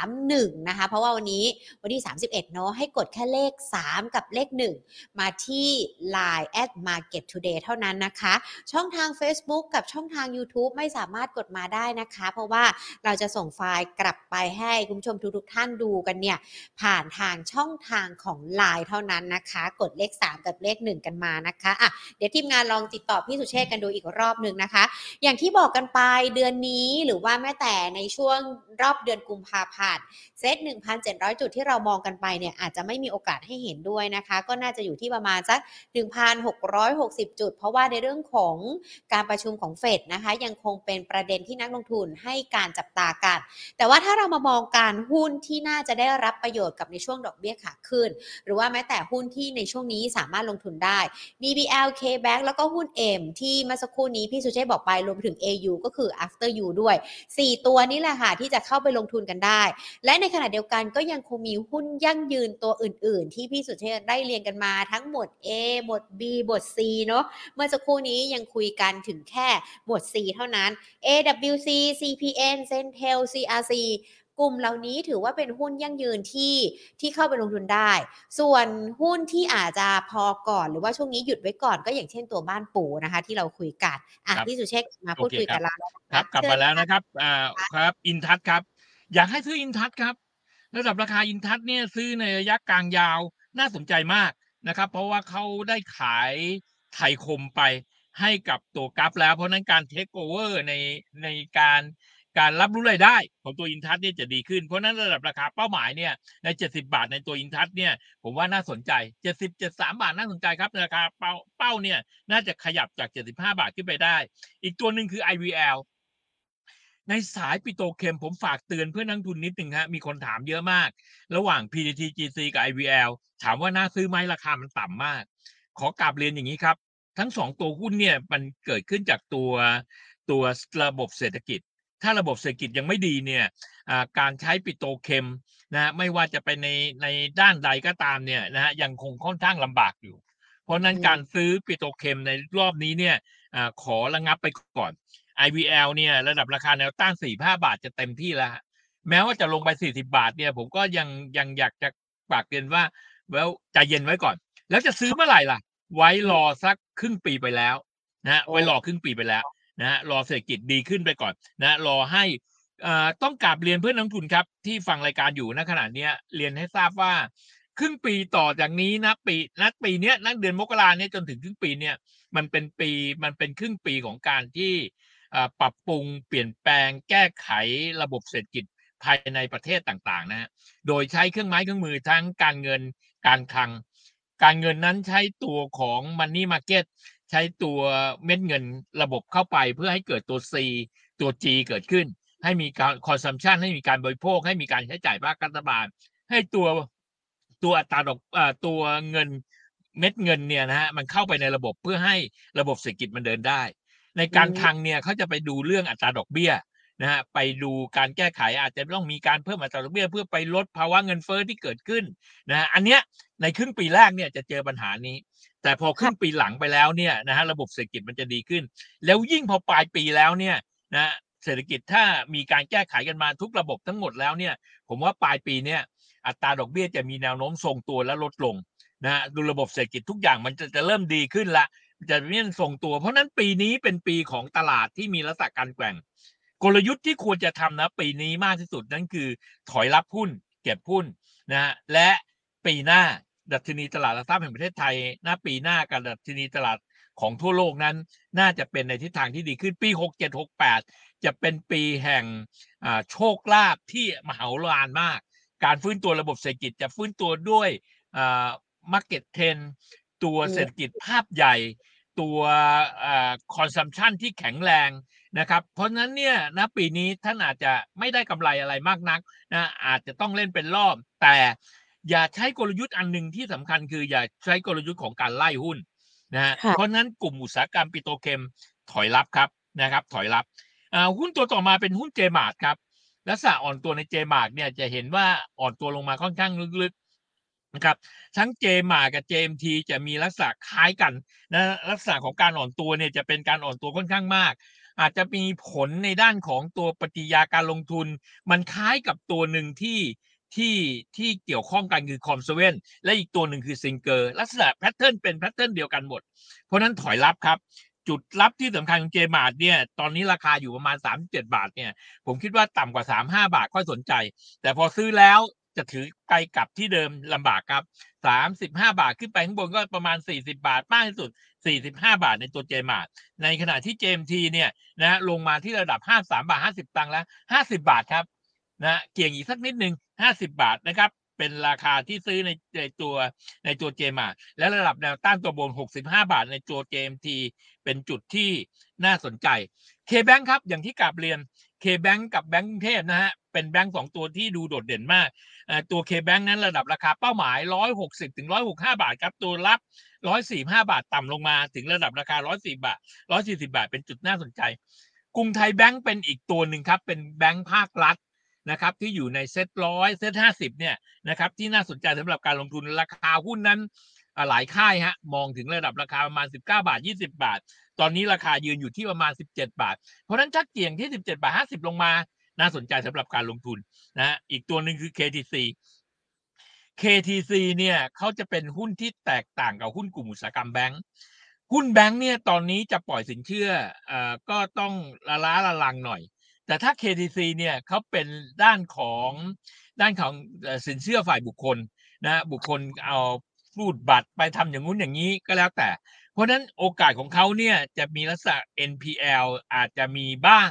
Speaker 1: 31 นะคะ เพราะว่าวันนี้วันที่ 31 เนาะให้กดแค่เลข 3 กับเลข 1 มาที่ Line at Market Today เท่านั้นนะคะนะคะช่องทาง Facebook กับช่องทาง YouTube ไม่สามารถกดมาได้นะคะ เพราะว่าเราจะส่งไฟล์กลับไปให้คุณผู้ชมทุกๆท่านดูกันเนี่ยผ่านทางช่องทางของ Line เท่านั้นนะคะ กดเลข 3 กับเลข 1 กันมานะคะอะเดี๋ยวทีมงานลองติดต่อพี่สุเชษกันดูอีกรอบหนึ่งนะคะ อย่างที่บอกกันไปเดือนนี้หรือว่าแม้แต่ในช่วงรอบเดือนกุมภาพันธ์เซต1,700 จุดที่เรามองกันไปเนี่ยอาจจะไม่มีโอกาสให้เห็นด้วยนะคะ ก็น่าจะอยู่ที่ประมาณสัก 1,660 จุด เพราะว่าในเรื่องของการประชุมของเฟดนะคะยังคงเป็นประเด็นที่นักลงทุนให้การจับตากัน แต่ว่าถ้าเรามามองการหุ้นที่น่าจะได้รับประโยชน์กับในช่วงดอกเบี้ยขาขึ้น หรือว่าแม้แต่หุ้นที่ในช่วงนี้สามารถลงทุนได้ BBL KBank แล้วก็หุ้น M ที่เมื่อสักครู่นี้พี่สุเชษบอกไปรวมถึง AU ก็คือ After You ด้วย 4 ตัวนี้แหละค่ะที่จะเข้าไปลงทุนกันได้ และในขณะเดียวกันก็ยังคงมีหุ้นยั่งยืนตัวอื่น ๆ ที่พี่สุเชษได้เรียงกันมาทั้งหมวด A หมวด B หมวด C เนาะเมื่อสักครู่นี้ยังคุยกันถึงแค่หมวด C เท่านั้น AWC CPN Centel CRC กลุ่มเหล่านี้ถือว่าเป็นหุ้นยั่งยืนที่ที่เข้าไปลงทุนได้ ส่วนหุ้นที่อาจจะพอก่อนหรือว่าช่วงนี้หยุดไว้ก่อนก็อย่างเช่นตัวบ้านปูนะคะ ที่เราคุยกันอะ
Speaker 2: ครับ
Speaker 1: พี่สุเชษมาพูด
Speaker 2: โอเค
Speaker 1: คุย
Speaker 2: ครั
Speaker 1: กับ
Speaker 2: บ
Speaker 1: เราแล้วนะะ
Speaker 2: ครับ กลับ
Speaker 1: เชิญ
Speaker 2: มาแล้ว
Speaker 1: ค่ะ
Speaker 2: นะครับอ่าครับอินทัศครับ อยากให้ซื้ออินทัศครับระดับราคาอินทัศเนี่ยซื้อในระยะกลางยาวน่าสนใจมากนะครับ เพราะว่าเขาได้ขายไทยคมไปให้กับตัวกราฟแล้ว เพราะฉะนั้นการเทคโอเวอร์ในในการ การรับรู้รายได้ของตัวอินทัศเนี่ยจะดีขึ้น เพราะนั้นระดับราคาเป้าหมายเนี่ยใน 70 บาทในตัวอินทัศเนี่ยผมว่าน่าสนใจ 70 73 บาทน่าสนใจครับราคาเป้าเป้าเนี่ยน่าจะขยับจาก 75 บาทขึ้นไปได้ อีกตัวหนึ่งคือ IVL ในสายปิโตเคมผมฝากเตือนเพื่อนนักทุนนิดหนึ่งฮะมีคนถามเยอะมาก ระหว่าง PTTGC กับ IVL ถามว่าน่าซื้อไหมราคามันต่ำมาก ขอกราบเรียนอย่างนี้ครับ ทั้งสองตัวหุ้นเนี่ยมันเกิดขึ้นจากตัวตัวระบบเศรษฐกิจ ถ้าระบบเศรษฐกิจยังไม่ดีเนี่ยอ่าการใช้ปิโตรเคมนะฮะไม่ว่าจะไปในในด้านใดก็ตามเนี่ยนะฮะยังคงค่อนข้างลำบากอยู่ เพราะฉะนั้น
Speaker 1: อืม
Speaker 2: การซื้อปิโตรเคมในรอบนี้เนี่ยอาขอระงับไปก่อน IVL เนี่ยระดับราคาแนวต้าน45 บาทจะเต็มที่แล้วฮะแม้ว่าจะลงไป 40 บาทเนี่ยผมก็ยังยังอยากจะฝากเตือนว่าแล้วใจเย็นไว้ก่อน แล้วจะซื้อเมื่อไหร่ล่ะ ไว้รอสักครึ่งปีไปแล้วนะฮะไว้รอครึ่งปีไปแล้ว นะรอเศรษฐกิจดีขึ้นไปก่อนนะรอให้เอ่อต้องกราบเรียนเพื่อนนักทุนครับ ที่ฟังรายการอยู่ณขณะนี้เรียนให้ทราบว่า ครึ่งปีต่อจากนี้นะปีนักปีเนี้ยนักเดือนมกราเนี่ยจนถึงครึ่งปีเนี่ยมันเป็นปีมันเป็นครึ่งปีของการที่ปรับปรุงเปลี่ยนแปลงแก้ไขระบบเศรษฐกิจภายในประเทศต่างๆนะฮะโดยใช้เครื่องไม้เครื่องมือทั้งการเงินการคลัง การเงินนั้นใช้ตัวของ Money Market ใช้ตัวเม็ดเงินระบบเข้าไปเพื่อให้เกิดตัว C ตัว G เกิดขึ้น ให้มีการ consumption ให้มีการบริโภค ให้มีการใช้จ่ายภาครัฐบาล ให้ตัวตัวอัตราดอกเอ่อตัวเงินเม็ดเงินเนี่ยนะฮะมันเข้าไปในระบบเพื่อให้ระบบเศรษฐกิจมันเดินได้ ในการ
Speaker 1: อืม
Speaker 2: คลังเนี่ยเขาจะไปดูเรื่องอัตราดอกเบี้ย นะฮะไปดูการแก้ไขอาจจะต้องมีการเพิ่มอัตราดอกเบี้ยเพื่อไปลดภาวะเงินเฟ้อที่เกิดขึ้นนะฮะอันเนี้ยในครึ่งปีแรกเนี่ยจะเจอปัญหานี้ แต่พอครึ่งปีหลังไปแล้วเนี่ยนะฮะระบบเศรษฐกิจมันจะดีขึ้น แล้วยิ่งพอปลายปีแล้วเนี่ยนะเศรษฐกิจถ้ามีการแก้ไขกันมาทุกระบบทั้งหมดแล้วเนี่ย ผมว่าปลายปีเนี่ยอัตราดอกเบี้ยจะมีแนวโน้มทรงตัวและลดลงนะฮะดูระบบเศรษฐกิจทุกอย่างมันจะจะเริ่มดีขึ้นละจะเริ่มทรงตัว เพราะฉะนั้นปีนี้เป็นปีของตลาดที่มีลักษณะการแกว่ง กลยุทธ์ที่ควรจะทำนะปีนี้มากที่สุดนั่นคือ ถอยรับหุ้น เก็บหุ้นนะฮะและปีหน้าดัชนีตลาดหลักทรัพย์แห่งประเทศไทยหน้าปีหน้ากับดัชนีตลาดของทั่วโลกนั้น น่าจะเป็นในทิศทางที่ดีขึ้นปี 67 68 จะเป็นปีแห่งโชคลาภที่มหาศาลมาก การฟื้นตัวระบบเศรษฐกิจจะฟื้นตัวด้วยอ่า market trend ตัวเศรษฐกิจภาพใหญ่ ตัวคอ่า consumption ที่แข็งแรง นะครับ เพราะฉะนั้นเนี่ยนะปีนี้ท่านอาจจะไม่ได้กำไรอะไรมากนักนะอาจจะต้องเล่นเป็นรอบ แต่อย่าใช้กลยุทธ์อันหนึ่งที่สำคัญคืออย่าใช้กลยุทธ์ของการไล่หุ้นนะฮะ
Speaker 1: ค่ะ
Speaker 2: เพราะฉะนั้นกลุ่มอุตสาหกรรมปิโตรเคมถอยรับครับนะครับ ถอยรับอ่าหุ้นตัวต่อมาเป็นหุ้นเจมาร์ทครับลักษณะอ่อนตัวในเจมาร์ทเนี่ยจะเห็นว่าอ่อนตัวลงมาค่อนข้างลึกๆนะครับ ทั้งเจมาร์ทกับ JMT จะมีลักษณะคล้ายกันนะลักษณะของการอ่อนตัวเนี่ยจะเป็นการอ่อนตัวค่อนข้างมาก อาจจะมีผลในด้านของตัวบรรยากาศการลงทุน มันคล้ายกับตัวหนึ่งที่ที่ที่เกี่ยวข้องกันคือ COM7และอีกตัวหนึ่งคือซิงเกอร์ลักษณะ pattern เป็น pattern เดียวกันหมด เพราะนั้นถอยรับครับ จุดรับที่สำคัญของเจมาร์เนี่ยตอนนี้ราคาอยู่ประมาณ 37 บาทเนี่ยผมคิดว่าต่ำกว่า 35 บาทค่อยสนใจ แต่พอซื้อแล้วจะถือไกลกลับที่เดิมลำบากครับ 35 บาทขึ้นไปข้างบนก็ประมาณ 40 บาทมากที่สุด 45 บาทในตัวเจมาร์ในขณะที่เจมทีเนี่ยนะลงมาที่ระดับ 53 บาท 50 ตังค์แล้ว 50 บาทครับนะเกี่ยงอีกสักนิดหนึ่ง50 บาทนะครับเป็นราคาที่ซื้อในในตัวในตัวเจมาและระดับแนวต้านตัวบน 65 บาทในตัวเจมทีเป็นจุดที่น่าสนใจ K-Bank ครับอย่างที่กลับเรียน K-Bank กับแบงก์กรุงเทพนะฮะเป็นแบงก์สองตัวที่ดูโดดเด่นมากตัว K-Bank นั้นระดับราคาเป้าหมาย 160ถึง165 บาทครับตัวรับ 145 บาทต่ำลงมาถึงระดับราคา140บาท 140 บาท เป็นจุดน่าสนใจ กรุงไทยแบงก์เป็นอีกตัวหนึ่งครับเป็นแบงก์ภาครัฐนะครับที่อยู่ในเซ็ตร้อยเซ็ตห้าสิบเนี่ยนะครับที่น่าสนใจสำหรับการลงทุนราคาหุ้นนั้น หลายค่ายฮะมองถึงระดับราคาประมาณ 19 บาท 20 บาท ตอนนี้ราคายืนอยู่ที่ประมาณ 17 บาท เพราะนั้นชักเกี่ยงที่ 17 บาท 50 ลงมาน่าสนใจสำหรับการลงทุนนะฮะอีกตัวหนึ่งคือ KTC KTC เนี่ยเขาจะเป็นหุ้นที่แตกต่างกับหุ้นกลุ่มอุตสาหกรรมแบงค์หุ้นแบงค์เนี่ยตอนนี้จะปล่อยสินเชื่อเอ่อก็ต้องละล้าละลังหน่อย แต่ถ้า KTC เนี่ยเขาเป็นด้านของด้านของสินเชื่อฝ่ายบุคคลนะบุคคลเอา รูดบัตรไปทำอย่างงู้นอย่างนี้ก็แล้วแต่ เพราะฉะนั้นโอกาสของเขาเนี่ยจะมีลักษณะ NPL อาจจะมีบ้าง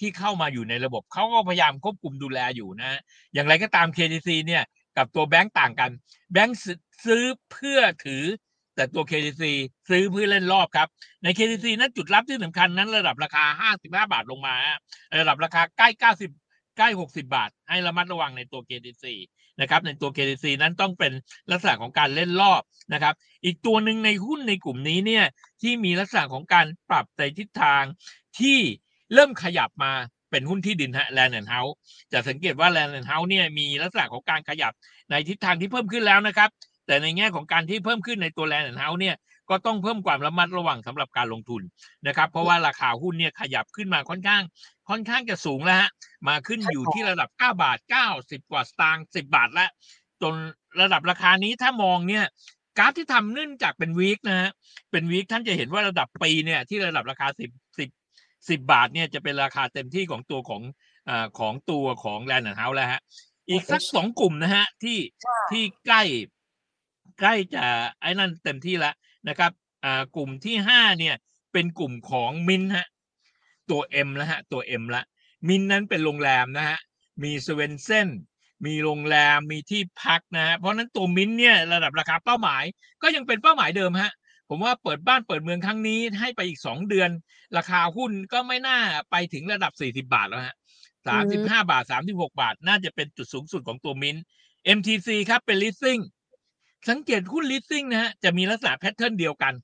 Speaker 2: ที่เข้ามาอยู่ในระบบเขาก็พยายามควบคุมดูแลอยู่นะ อย่างไรก็ตาม KTC เนี่ยกับตัวแบงก์ต่างกัน แบงก์ซื้อเพื่อถือ แต่ตัว KTC ซื้อเพื่อเล่นรอบครับ ใน KTC นั้นจุดรับที่สำคัญนั้นระดับราคา 55 บาทลงมา ระดับราคาใกล้ 90 ใกล้ 60 บาท ให้ระมัดระวังในตัว KTC นะครับในตัว KTC นั้นต้องเป็นลักษณะของการเล่นรอบนะครับ อีกตัวหนึ่งในหุ้นในกลุ่มนี้เนี่ยที่มีลักษณะของการปรับในทิศทางที่เริ่มขยับมาเป็นหุ้นที่ดินฮะแลนด์แอนด์เฮาส์จะสังเกตว่าแลนด์แอนด์เฮาส์เนี่ยมีลักษณะของการขยับในทิศทางที่เพิ่มขึ้นแล้วนะครับ แต่ในแง่ของการที่เพิ่มขึ้นในตัวแลนด์แอนด์เฮาส์เนี่ย ก็ต้องเพิ่มความระมัดระวังสำหรับการลงทุนนะครับ เพราะว่าราคาหุ้นเนี่ยขยับขึ้นมาค่อนข้าง ค่อนข้างจะสูงแล้วฮะมาขึ้นอยู่ที่ระดับ 9 บาท 90 กว่าสตางค์10 บาทแล้วจนระดับราคานี้ถ้ามองเนี่ยกราฟที่ทำเนื่องจากเป็น week นะฮะเป็น week ท่านจะเห็นว่าระดับปีเนี่ยที่ระดับราคา 10 10 10 บาทเนี่ยจะเป็นราคาเต็มที่ของตัวของอของตัวของแลนด์เฮาส์แล้วฮะอีกสักสองกลุ่มนะฮะที่ที่ใกล้ใกล้จะไอ้นั่นเต็มที่แล้ว นะครับอ่ากลุ่มที่ห้าเนี่ยเป็นกลุ่มของมินฮะตัว M ล้วฮะตัว M ละมินนั้นเป็นโรงแรมนะฮะมีสเวนเซ่นส์มีโรงแรมมีที่พักนะฮะเพราะนั้นตัวมินเนี่ยระดับราคาเป้าหมาย ก็ยังเป็นเป้าหมายเดิมฮะผมว่าเปิดบ้านเปิดเมืองครั้งนี้ให้ไปอีกสองเดือน ราคาหุ้นก็ไม่น่าไปถึงระดับสี่สิบาทแล้วฮะสามสิบห้าบาทสามสิบหกบาท น่าจะเป็นจุดสูงสุดของตัวมิน MTC ครับเป็น leasing สังเกตหุ้น leasing นะฮะจะมีลักษณะแพทเทิร์นเดียวกัน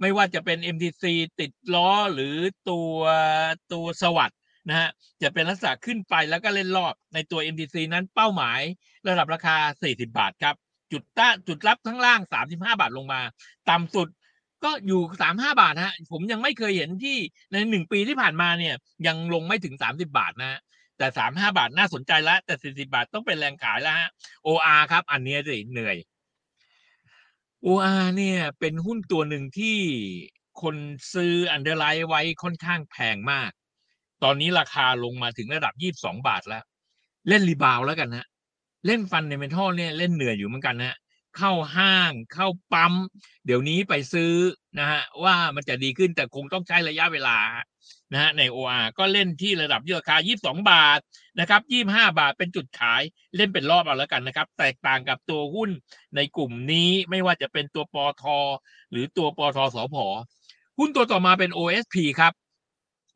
Speaker 2: ไม่ว่าจะเป็น MTC ติดล้อหรือตัวตัวสวัสดนะฮะจะเป็นลักษณะขึ้นไปแล้วก็เล่นรอบในตัว MTC นั้นเป้าหมายระดับราคา 40 บาทครับ จุดต้าจุดรับทั้งล่าง 35 บาทลงมา ต่ำสุดก็อยู่ 35 บาทฮะผมยังไม่เคยเห็นที่ในหนึ่งปีที่ผ่านมาเนี่ยยังลงไม่ถึง 30 บาทนะฮะแต่ 35 บาทน่าสนใจแล้วแต่ 40 บาทต้องเป็นแรงขายแล้วฮะ OR ครับ อันนี้สิเหนื่อย OR เนี่ยเป็นหุ้นตัวหนึ่งที่คนซื้อ underwrite ไว้ค่อนข้างแพงมาก ตอนนี้ราคาลงมาถึงระดับ 22 บาทแล้ว เล่น rebound แล้วกันนะ เล่นฟันในเมทัลเนี่ยเล่นเหนื่อยอยู่เหมือนกันนะ เข้าห้าง เข้าปั๊ม เดี๋ยวนี้ไปซื้อนะฮะว่ามันจะดีขึ้นแต่คงต้องใช้ระยะเวลานะฮะใน OR ก็เล่นที่ระดับราคา 22 บาทนะครับ 25 บาทเป็นจุดขายเล่นเป็นรอบเอาแล้วกันนะครับ แตกต่างกับตัวหุ้นในกลุ่มนี้ไม่ว่าจะเป็นตัวปอทหรือตัวปอทสอพอหุ้นตัวต่อมาเป็น OSP ครับ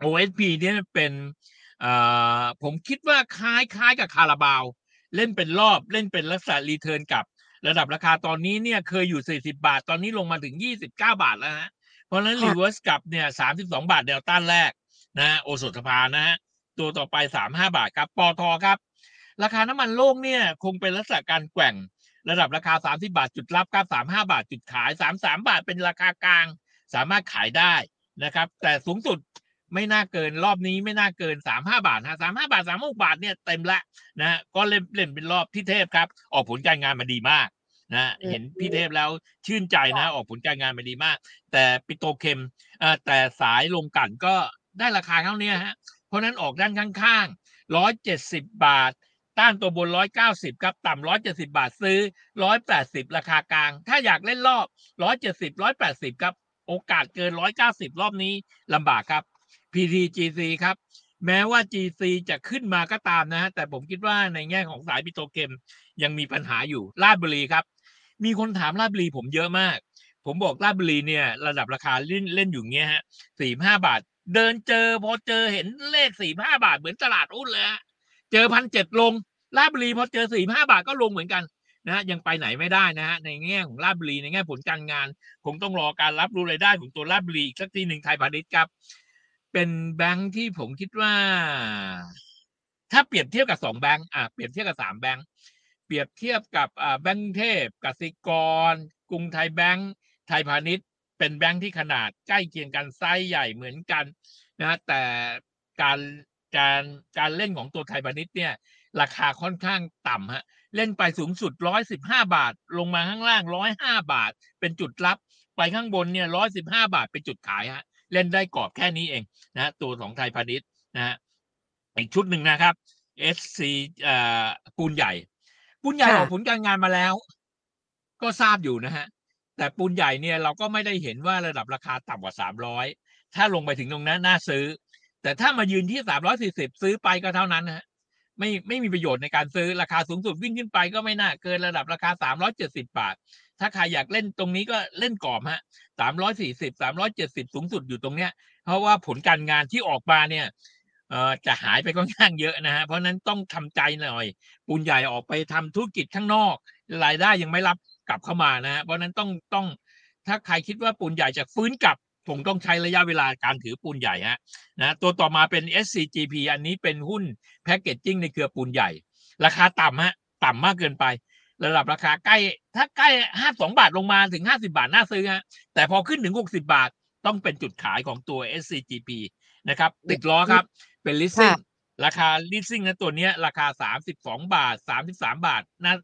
Speaker 2: OSP เนี่ยเป็นผมคิดว่าคล้ายคล้ายกับคาราบาว เล่นเป็นรอบเล่นเป็นลักษณะ return กลับ ระดับราคาตอนนี้เนี่ยเคยอยู่ 40 บาท ตอนนี้ลงมาถึง 29 บาทแล้วฮะเพราะฉะนั้น reverse กลับเนี่ย 32 บาทแนวต้านแรกนะฮะโอสถภานะฮะตัวต่อไป 35 บาทครับปตทครับ ราคาน้ำมันโลกเนี่ยคงเป็นลักษณะการแกว่งระดับราคา 30 บาทจุดรับครับ 35 บาทจุดขาย 33 บาทเป็นราคากลาง สามารถขายได้นะครับ แต่สูงสุด ไม่น่าเกินรอบนี้ไม่น่าเกิน35บาทฮะ35บาท36บาทเนี่ยเต็มละนะฮะก็เล่นเล่นเป็นรอบที่เทพครับ ออกผลการงานมาดีมากนะเห็นพี่เทพแล้วชื่นใจนะ ออกผลการงานมาดีมาก แต่ปิโตรเคมอ่าแต่สายลงกลั่นก็ได้ราคาเท่านี้ฮะเพราะฉะนั้นออกด้านข้างๆร้อยเจ็ดสิบบาท ต้านตัวบนร้อยเก้าสิบครับต่ำร้อยเจ็ดสิบาทซื้อร้อยแปดสิบราคากลาง ถ้าอยากเล่นรอบร้อยเจ็ดสิบร้อยแปดสิบครับโอกาสเกินร้อยเก้าสิบรอบนี้ลำบากครับ PTGC ครับ แม้ว่า GC จะขึ้นมาก็ตามนะฮะแต่ผมคิดว่าในแง่ของสายปิโตเคมยังมีปัญหาอยู่ลาดบุรีครับ มีคนถามลาดบุรีผมเยอะมาก ผมบอกลาดบุรีเนี่ย ระดับราคาเล่นเล่นอยู่เงี้ยฮะสี่ห้าบาท เดินเจอพอเจอเห็นเลขสี่ห้าบาทเหมือนตลาดหุ้นเลยฮะเจอพันเจ็ดลงลาดบุรีพอเจอสี่ห้าบาทก็ลงเหมือนกันนะฮะยังไปไหนไม่ได้นะฮะในแง่ของราชบุรีในแง่ผลการงาน คงต้องรอการรับรู้รายได้ของตัวราชบุรีอีกสักทีหนึ่งไทยพาณิชย์ครับ เป็นแบงค์ที่ผมคิดว่า ถ้าเปรียบเทียบกับสองแบงค์อ่าเปรียบเทียบกับสามแบงค์เปรียบเทียบกับอ่าแบงค์เทพกสิกร กรุงไทยแบงค์ไทยพาณิชย์ เป็นแบงค์ที่ขนาดใกล้เคียงกันไซส์ใหญ่เหมือนกันนะแต่การการการเล่นของตัวไทยพาณิชย์เนี่ย ราคาค่อนข้างต่ำฮะเล่นไปสูงสุดร้อยสิบห้าบาท ลงมาข้างล่างร้อยห้าบาท เป็นจุดรับไปข้างบนเนี่ยร้อยสิบห้าบาทเป็นจุดขายฮะ เล่นได้กรอบแค่นี้เองนะตัวของไทยพาณิชย์นะฮะอีกชุดหนึ่งนะครับ SC เอ่อปูนใหญ่ปูนใหญ่
Speaker 1: ค่ะ
Speaker 2: ออกผลการงานมาแล้ว ก็ทราบอยู่นะฮะแต่ปูนใหญ่เนี่ยเราก็ไม่ได้เห็นว่าระดับราคาต่ำกว่าสามร้อยถ้าลงไปถึงตรงนั้นน่าซื้อ แต่ถ้ามายืนที่สามร้อยสี่สิบซื้อไปก็เท่านั้นนะฮะ ไม่ไม่มีประโยชน์ในการซื้อราคาสูงสุดวิ่งขึ้นไปก็ไม่น่าเกินระดับราคาสามร้อยเจ็ดสิบาท ถ้าใครอยากเล่นตรงนี้ก็เล่นกรอบฮะสามร้อยสี่สิบสามร้อยเจ็ดสิบสูงสุดอยู่ตรงเนี้ย เพราะว่าผลการงานที่ออกมาเนี่ยจะหายไปค่อนข้างเยอะนะฮะ เพราะนั้นต้องทำใจหน่อย ปูนใหญ่ออกไปทำธุรกิจข้างนอกรายได้ยังไม่รับกลับเข้ามานะฮะ เพราะฉะนั้นต้องต้องถ้าใครคิดว่าปูนใหญ่จะฟื้นกลับ คงต้องใช้ระยะเวลาการถือปูนใหญ่ฮะนะตัวต่อมาเป็น SCGP อันนี้เป็นหุ้นแพ c เกจจิ้งในเครือปูนใหญ่ ราคาต่ำฮะต่ำมากเกินไประดับราคาใกล้ ถ้าใกล้ห้าสองบาทลงมาถึงห้าสิบาทน่าซื้อฮะแต่พอขึ้นถึงหกสิบาทต้องเป็นจุดขายของตัว SCGP นะครับ ติดล้อครับ เป็น leasing ราคา leasing นะตัวเนี้ยราคาสามสิบสองบาทสามสิบสามบาทน่า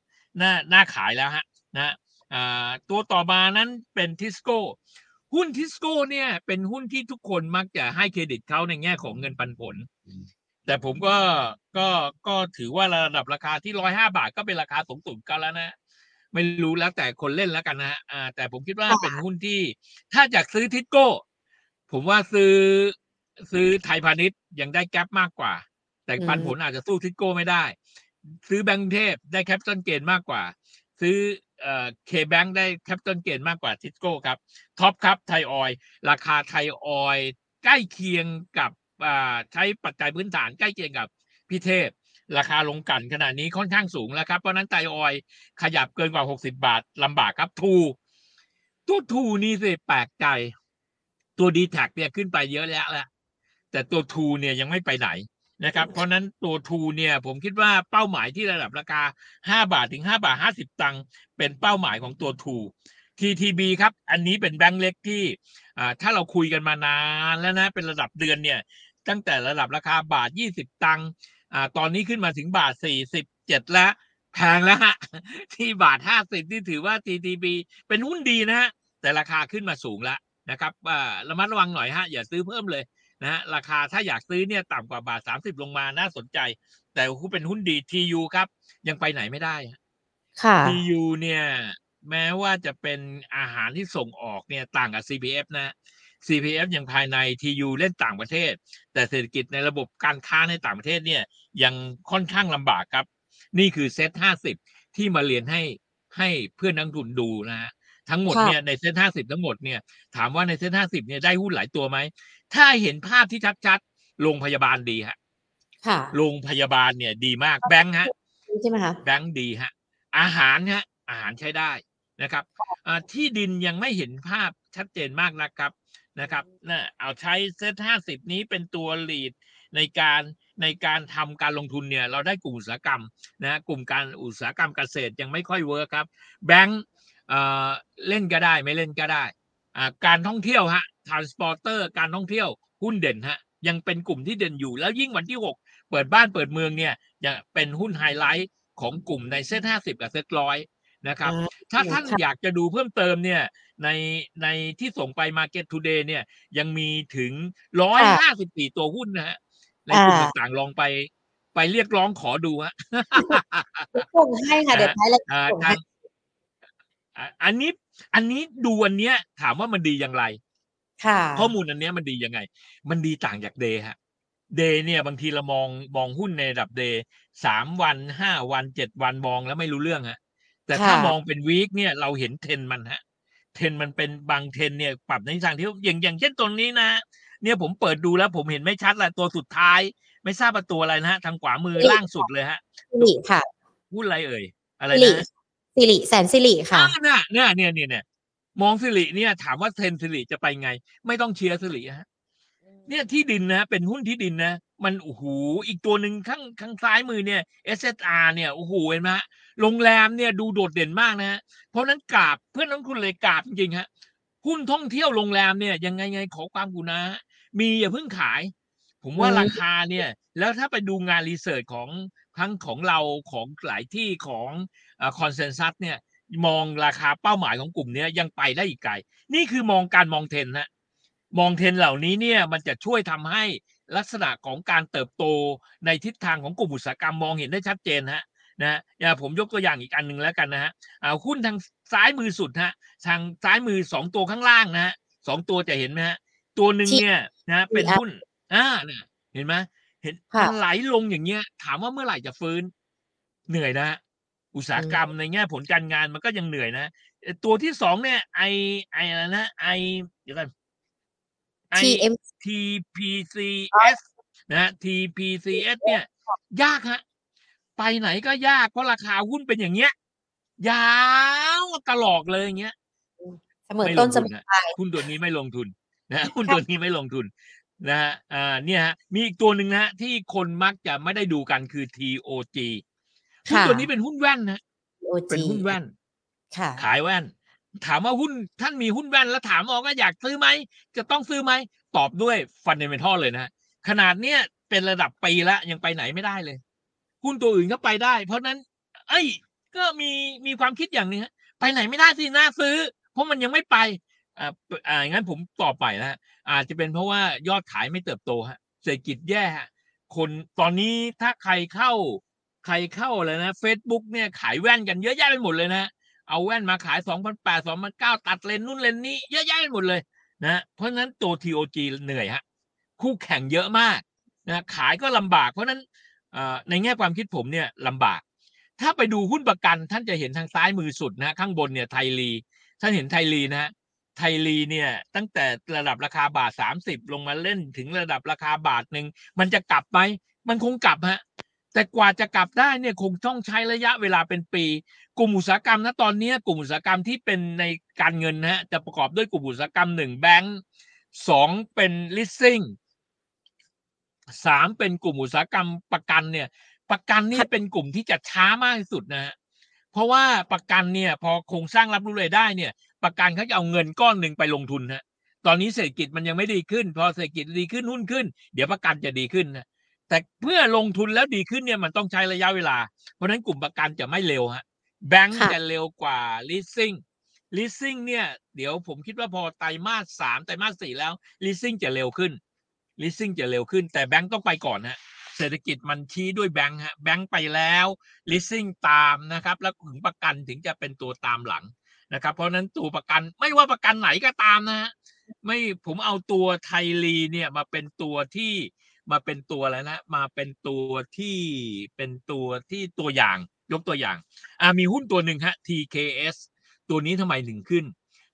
Speaker 2: น่าน่าขายแล้วฮะนะอ่าตัวต่อมานั้นเป็นทิสโก้ หุ้นทิสโก้เนี่ย เป็นหุ้นที่ทุกคนมักจะให้เครดิตเขาในแง่ของเงินปันผล แต่ผมก็ก็ก็ถือว่าระดับราคาที่ร้อยห้าบาทก็เป็นราคาสูงสุดกันแล้วนะไม่รู้แล้วแต่คนเล่นแล้วกันนะฮะอ่าแต่ผมคิดว่า
Speaker 1: ค่ะ
Speaker 2: เป็นหุ้นที่ ถ้าอยากซื้อทิสโก้ ผมว่าซื้อซื้อไทยพาณิชย์ยังได้แก๊ปมากกว่า แต่ปันผลอาจจะสู้ทิสโก้ไม่ได้ ซื้อแบงก์กรุงเทพได้ capital gain มากกว่า ซื้อ เอ่อ KBANK ได้ capital gain มากกว่าทิสโก้ครับ TOP ครับไทยออยราคาไทยออยใกล้เคียงกับอ่าใช้ปัจจัยพื้นฐานใกล้เคียงกับ PTTEP ราคาลงกันขนาดนี้ค่อนข้างสูงแล้วครับ เพราะนั้นไทยออยขยับเกินกว่า 60 บาทลำบากครับทรูตัวทรูนี่สิแปลกใจ ตัวดีแท็กเนี่ยขึ้นไปเยอะแล้วแหละแต่ตัวทูเนี่ยยังไม่ไปไหน นะครับ เพราะนั้นตัวทูเนี่ยผมคิดว่าเป้าหมายที่ระดับราคา 5 บาทถึง 5 บาท 50 ตังค์เป็นเป้าหมายของตัวทู TTB ครับ อันนี้เป็นแบงค์เล็กที่อ่าถ้าเราคุยกันมานานแล้วนะเป็นระดับเดือนเนี่ย ตั้งแต่ระดับราคาบาท 20 ตังค์อ่าตอนนี้ขึ้นมาถึงบาท 47 แล้วแพงแล้วฮะที่บาท 50 ที่ถือว่า TTB เป็นหุ้นดีนะฮะแต่ราคาขึ้นมาสูงแล้วนะครับอ่าระมัดระวังหน่อยฮะอย่าซื้อเพิ่มเลย นะฮะราคาถ้าอยากซื้อเนี่ยต่ำกว่าบาท 30 ลงมาน่าสนใจ แต่หุ้นเป็นหุ้นดี TU ครับ ยังไปไหนไม่ได้ฮะ
Speaker 1: ค่ะ
Speaker 2: TU เนี่ยแม้ว่าจะเป็นอาหารที่ส่งออกเนี่ยต่างกับ CPF นะ CPF ยังภายใน TU เล่นต่างประเทศ แต่เศรษฐกิจในระบบการค้าในต่างประเทศเนี่ยยังค่อนข้างลำบากครับ นี่คือเซ็ตห้าสิบที่มาเรียนให้ให้เพื่อนนักลงทุนดูนะฮะ ทั้งหมด
Speaker 1: ค่ะ
Speaker 2: เนี่ยในเซ็ตห้าสิบทั้งหมดเนี่ยถามว่าในเซ็ตห้าสิบเนี่ยได้หุ้นหลายตัวไหม ถ้าเห็นภาพที่ชัดๆโรงพยาบาลดีฮะ
Speaker 1: ค่ะ
Speaker 2: โรงพยาบาลเนี่ยดีมากแบงค์ฮะ
Speaker 1: ใช่ไหมคะ
Speaker 2: แบงค์ดีฮะ อาหารฮะ อาหารใช้ได้นะครับอ่าที่ดินยังไม่เห็นภาพชัดเจนมากนะครับนะครับนะเอาใช้เซตห้าสิบนี้เป็นตัวลีดในการในการทำการลงทุนเนี่ย เราได้กลุ่มอุตสาหกรรมนะกลุ่มการอุตสาหกรรมเกษตรยังไม่ค่อย work ครับ แบงค์ เอ่อเล่นก็ได้ไม่เล่นก็ได้อ่าการท่องเที่ยวฮะ transport การท่องเที่ยวหุ้นเด่นฮะยังเป็นกลุ่มที่เด่นอยู่แล้วยิ่งวันที่หกเปิดบ้านเปิดเมืองเนี่ยจะเป็นหุ้นไฮไลท์ของกลุ่มในเซ็ตห้าสิบกับเซ็ตร้อยนะครับ
Speaker 1: อ่า
Speaker 2: ถ้าท่าน
Speaker 1: ค่ะ
Speaker 2: อยากจะดูเพิ่มเติมเนี่ยในในที่ส่งไป Market Today เนี่ยยังมีถึงร้อยห้าสิบสี่ตัวหุ้นนะฮะในกลุ่ม
Speaker 1: อ่า
Speaker 2: ต่างๆลองไปไปเรียกร้องขอดูฮะ
Speaker 1: ส่งให้ค่ะเดี๋ยวท้ายรายการ
Speaker 2: อันนี้อันนี้ดูอันเนี้ย ถามว่ามันดีอย่างไร
Speaker 1: ค่ะ
Speaker 2: ข้อมูลอันเนี้ยมันดียังไง มันดีต่างจากเดย์ฮะเดย์เนี่ยบางทีเรามองมองหุ้นในระดับเดย์สามวันห้าวันเจ็ดวันมองแล้วไม่รู้เรื่องฮะ แต่ถ้า
Speaker 1: ค่ะ
Speaker 2: มองเป็น week เนี่ยเราเห็นเทรนด์มันฮะ เทรนด์มันเป็นบางเทรนด์เนี่ยปรับในทิศทางที่อย่างอย่างเช่นตัวนี้นะฮะเนี่ยผมเปิดดูแล้วผมเห็นไม่ชัดละตัวสุดท้าย ไม่ทราบว่าตัวอะไรนะฮะทางขวามือล่างสุดเลยฮะ
Speaker 1: สิริค่ะ
Speaker 2: หุ้นอะไรเอ่ย อะไร
Speaker 1: สิริ
Speaker 2: นะ
Speaker 1: สิริแสนสิริค่ะ
Speaker 2: อ่าเนี่ยเนี่ยเนี่ยเนี่ยเนี่ยมองสิริเนี่ย ถามว่าเทรนด์สิริจะไปไง ไม่ต้องเชียร์สิริฮะเนี่ยที่ดินนะ เป็นหุ้นที่ดินนะ มันโอ้โหอีกตัวหนึ่งข้างข้างซ้ายมือเนี่ย SSR เนี่ยโอ้โหเห็นไหมฮะโรงแรมเนี่ยดูโดดเด่นมากนะฮะเพราะฉะนั้นกราบเพื่อนนักลงทุนเลยกราบจริงๆฮะหุ้นท่องเที่ยวโรงแรมเนี่ยยังไงไงขอความกรุณามีอย่าเพิ่งขาย ผมว่า
Speaker 1: อืม
Speaker 2: ราคาเนี่ย แล้วถ้าไปดูงาน research ของทั้งของเราของหลายที่ของ consensus เนี่ยมองราคาเป้าหมายของกลุ่มเนี้ยยังไปได้อีกไกล นี่คือมองการมองเทรนด์นะมองเทรนด์เหล่านี้เนี่ยมันจะช่วยทำให้ลักษณะของการเติบโตในทิศทางของกลุ่มอุตสาหกรรมมองเห็นได้ชัดเจนฮะนะฮะอย่างผมยกตัวอย่างอีกอันหนึ่งแล้วกันนะฮะอ่าหุ้นทางซ้ายมือสุดฮะทางซ้ายมือสองตัวข้างล่างนะฮะสองตัวจะเห็นไหมฮะตัวหนึ่งเนี่ยนะเป็นหุ้นอ่าเนี่ยเห็นไหมเห็น
Speaker 1: ค่ะ
Speaker 2: มันไหลลงอย่างเงี้ย ถามว่าเมื่อไหร่จะฟื้น เหนื่อยนะฮะ อุตสาหกรรมในแง่ผลการงานมันก็ยังเหนื่อยนะเอ่อตัวที่สองเนี่ยไอไออะไรนะไอเดี๋ยวกันไอ
Speaker 1: TM
Speaker 2: TPCS นะฮะ TPCS เนี่ย ยากฮะไปไหนก็ยากเพราะราคาหุ้นเป็นอย่างเงี้ย ยาวตลอดเลยอย่างเงี้ย
Speaker 1: เสมอ
Speaker 2: ไม่ล
Speaker 1: ต้น
Speaker 2: ง
Speaker 1: เส
Speaker 2: ทุ
Speaker 1: ม
Speaker 2: น
Speaker 1: อ
Speaker 2: นะ
Speaker 1: ปลาย
Speaker 2: หุ้นตัวนี้ไม่ลงทุนนะฮะหุ้นตัวนี้ไม่ลงทุนนะฮะอ่าเนี่ยฮะมีอีกตัวหนึ่งนะฮะที่คนมักจะไม่ได้ดูกันคือ TOG หุ้น
Speaker 1: ค่ะ
Speaker 2: ตัวนี้เป็นหุ้นแว่นนะ
Speaker 1: OG
Speaker 2: เป็นหุ้นแว่น
Speaker 1: ค่ะ
Speaker 2: ขายแว่น ถามว่าหุ้นท่านมีหุ้นแว่นแล้วถามออกว่าอยากซื้อไหมจะต้องซื้อไหมตอบด้วยฟันเดเมทัลเลยนะขนาดเนี้ยเป็นระดับปีแล้วยังไปไหนไม่ได้เลย หุ้นตัวอื่นก็ไปได้ เพราะฉะนั้น เอ้ย ก็มีมีความคิดอย่างนี้ฮะไปไหนไม่ได้สิน่าซื้อ เพราะมันยังไม่ไปอ่าอ่างั้นผมตอบไปนะฮะอาจจะเป็นเพราะว่ายอดขายไม่เติบโตฮะเศรษฐกิจแย่ฮะคนตอนนี้ถ้าใครเข้า ใครเข้าเลยนะ Facebook เนี่ยขายแว่นกันเยอะแยะไปหมดเลยนะ เอาแว่นมาขาย2008 2009ตัดเลนนู่นเลนนี้เยอะแยะไปหมดเลยนะเพราะนั้นตัว TOG เหนื่อยฮะ คู่แข่งเยอะมากนะขายก็ลำบาก เพราะนั้นในแง่ความคิดผมเนี่ยลำบาก ถ้าไปดูหุ้นประกันท่านจะเห็นทางซ้ายมือสุดนะ ข้างบนเนี่ยไทยลีท่านเห็นไทยลีนะฮะไทยลีเนี่ยตั้งแต่ระดับราคาบาท 30 ลงมาเล่นถึงระดับราคาบาทหนึ่งมันจะกลับไหมมันคงกลับฮะ แต่กว่าจะกลับได้เนี่ยคงต้องใช้ระยะเวลาเป็นปี กลุ่มอุตสาหกรรมนะตอนนี้กลุ่มอุตสาหกรรมที่เป็นในการเงินนะฮะจะประกอบด้วยกลุ่มอุตสาหกรรมหนึ่งแบงก์สองเป็น leasing สามเป็นกลุ่มอุตสาหกรรมประกันเนี่ย ประกันนี่เป็นกลุ่มที่จะช้ามากที่สุดนะฮะเพราะว่าประกันเนี่ยพอโครงสร้างรับรู้รายได้เนี่ย ประกันเขาจะเอาเงินก้อนหนึ่งไปลงทุนฮะตอนนี้เศรษฐกิจมันยังไม่ดีขึ้น พอเศรษฐกิจดีขึ้นหุ้นขึ้น เดี๋ยวประกันจะดีขึ้นนะ แต่เพื่อลงทุนแล้วดีขึ้นเนี่ยมันต้องใช้ระยะเวลา เพราะฉะนั้นกลุ่มประกันจะไม่เร็วฮะแบงก์
Speaker 1: ค่ะ
Speaker 2: จะเร็วกว่า leasing leasing เนี่ยเดี๋ยวผมคิดว่าพอไตรมาสสามไตรมาสสี่แล้ว leasing จะเร็วขึ้น leasing จะเร็วขึ้น แต่แบงก์ต้องไปก่อนฮะเศรษฐกิจมันชี้ด้วยแบงก์ฮะแบงก์ไปแล้ว leasing ตามนะครับ แล้วถึงประกันถึงจะเป็นตัวตามหลังนะครับ เพราะฉะนั้นตัวประกันไม่ว่าประกันไหนก็ตามนะฮะไม่ผมเอาตัวไทยรีเนี่ยมาเป็นตัวที่ มาเป็นตัวอะไรนะมาเป็นตัวที่เป็นตัวที่ตัวอย่างยกตัวอย่างอ่ามีหุ้นตัวหนึ่งฮะ TKS ตัวนี้ทำไมถึงขึ้น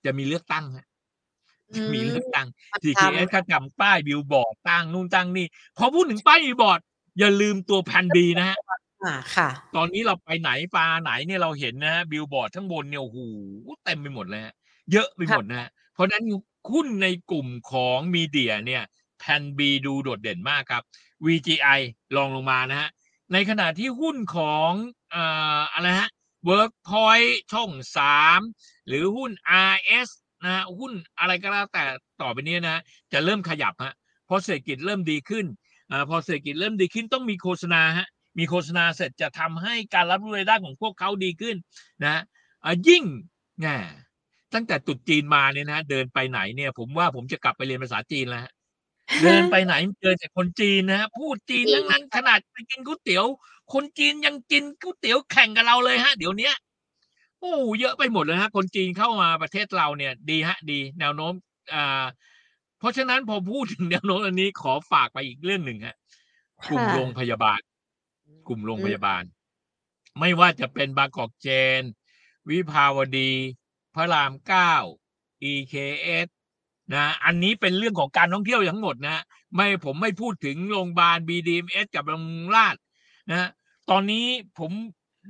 Speaker 2: จะมีเลือกตั้งฮะจะมีเลือกตั้ง TKS เขาทำป้ายบิลบอร์ดตั้งนู่นตั้งนี่พอพูดถึงป้ายบิลบอร์ดอย่าลืมตัว Plan B นะฮะ
Speaker 1: อ่าค่ะ
Speaker 2: ตอนนี้เราไปไหนปลาไหนเนี่ยเราเห็นนะฮะบิลบอร์ดทั้งบนเนี่ยโอ้โหเต็มไปหมดเลยฮะเยอะไปหมดนะฮะเพราะฉะนั้นหุ้นในกลุ่มของมีเดียเนี่ย แพนบีดูโดดเด่นมากครับ VGI ลองลงมานะฮะ ในขณะที่หุ้นของอะไรฮะ Workpoint ช่องสามหรือหุ้น RS นะหุ้นอะไรก็แล้วแต่ต่อไปนี้นะ จะเริ่มขยับฮะเพราะเศรษฐกิจเริ่มดีขึ้นอ่าพอเศรษฐกิจเริ่มดีขึ้นต้องมีโฆษณาฮะมีโฆษณาเสร็จจะทำให้การรับรู้รายได้ของพวกเขาดีขึ้นนะอะยิ่งแง่ตั้งแต่ตุดจีนมาเนี่ยนะเดินไปไหนเนี่ย ผมว่าผมจะกลับไปเรียนภาษาจีนแล้ว เดินไปไหนเจอแต่คนจีนนะฮะพูดจีน
Speaker 1: จริ
Speaker 2: ทั้
Speaker 1: ง
Speaker 2: งนั้นขนาดไปกินก๋วยเตี๋ยว คนจีนยังกินก๋วยเตี๋ยวแข่งกับเราเลยฮะ เดี๋ยวเนี้ยโอ้เยอะไปหมดเลยฮะ คนจีนเข้ามาประเทศเราเนี่ย ดีฮะ ดี แนวโน้มอ่าเพราะฉะนั้นพอพูดถึงแนวโน้มอันนี้ขอฝากไปอีกเรื่องหนึ่งฮะกลุ่ม
Speaker 1: ค่ะ
Speaker 2: โรงพยาบาล กลุ่มโรงพยาบาล ไม่ว่าจะเป็นบางกอกเจน วิภาวดี พระรามเก้า EKS นะอันนี้เป็นเรื่องของการท่องเที่ยวทั้งหมดนะไม่ผมไม่พูดถึงโรงพยาบาล BDMS กับโรงพยาบาลราชนะตอนนี้ผม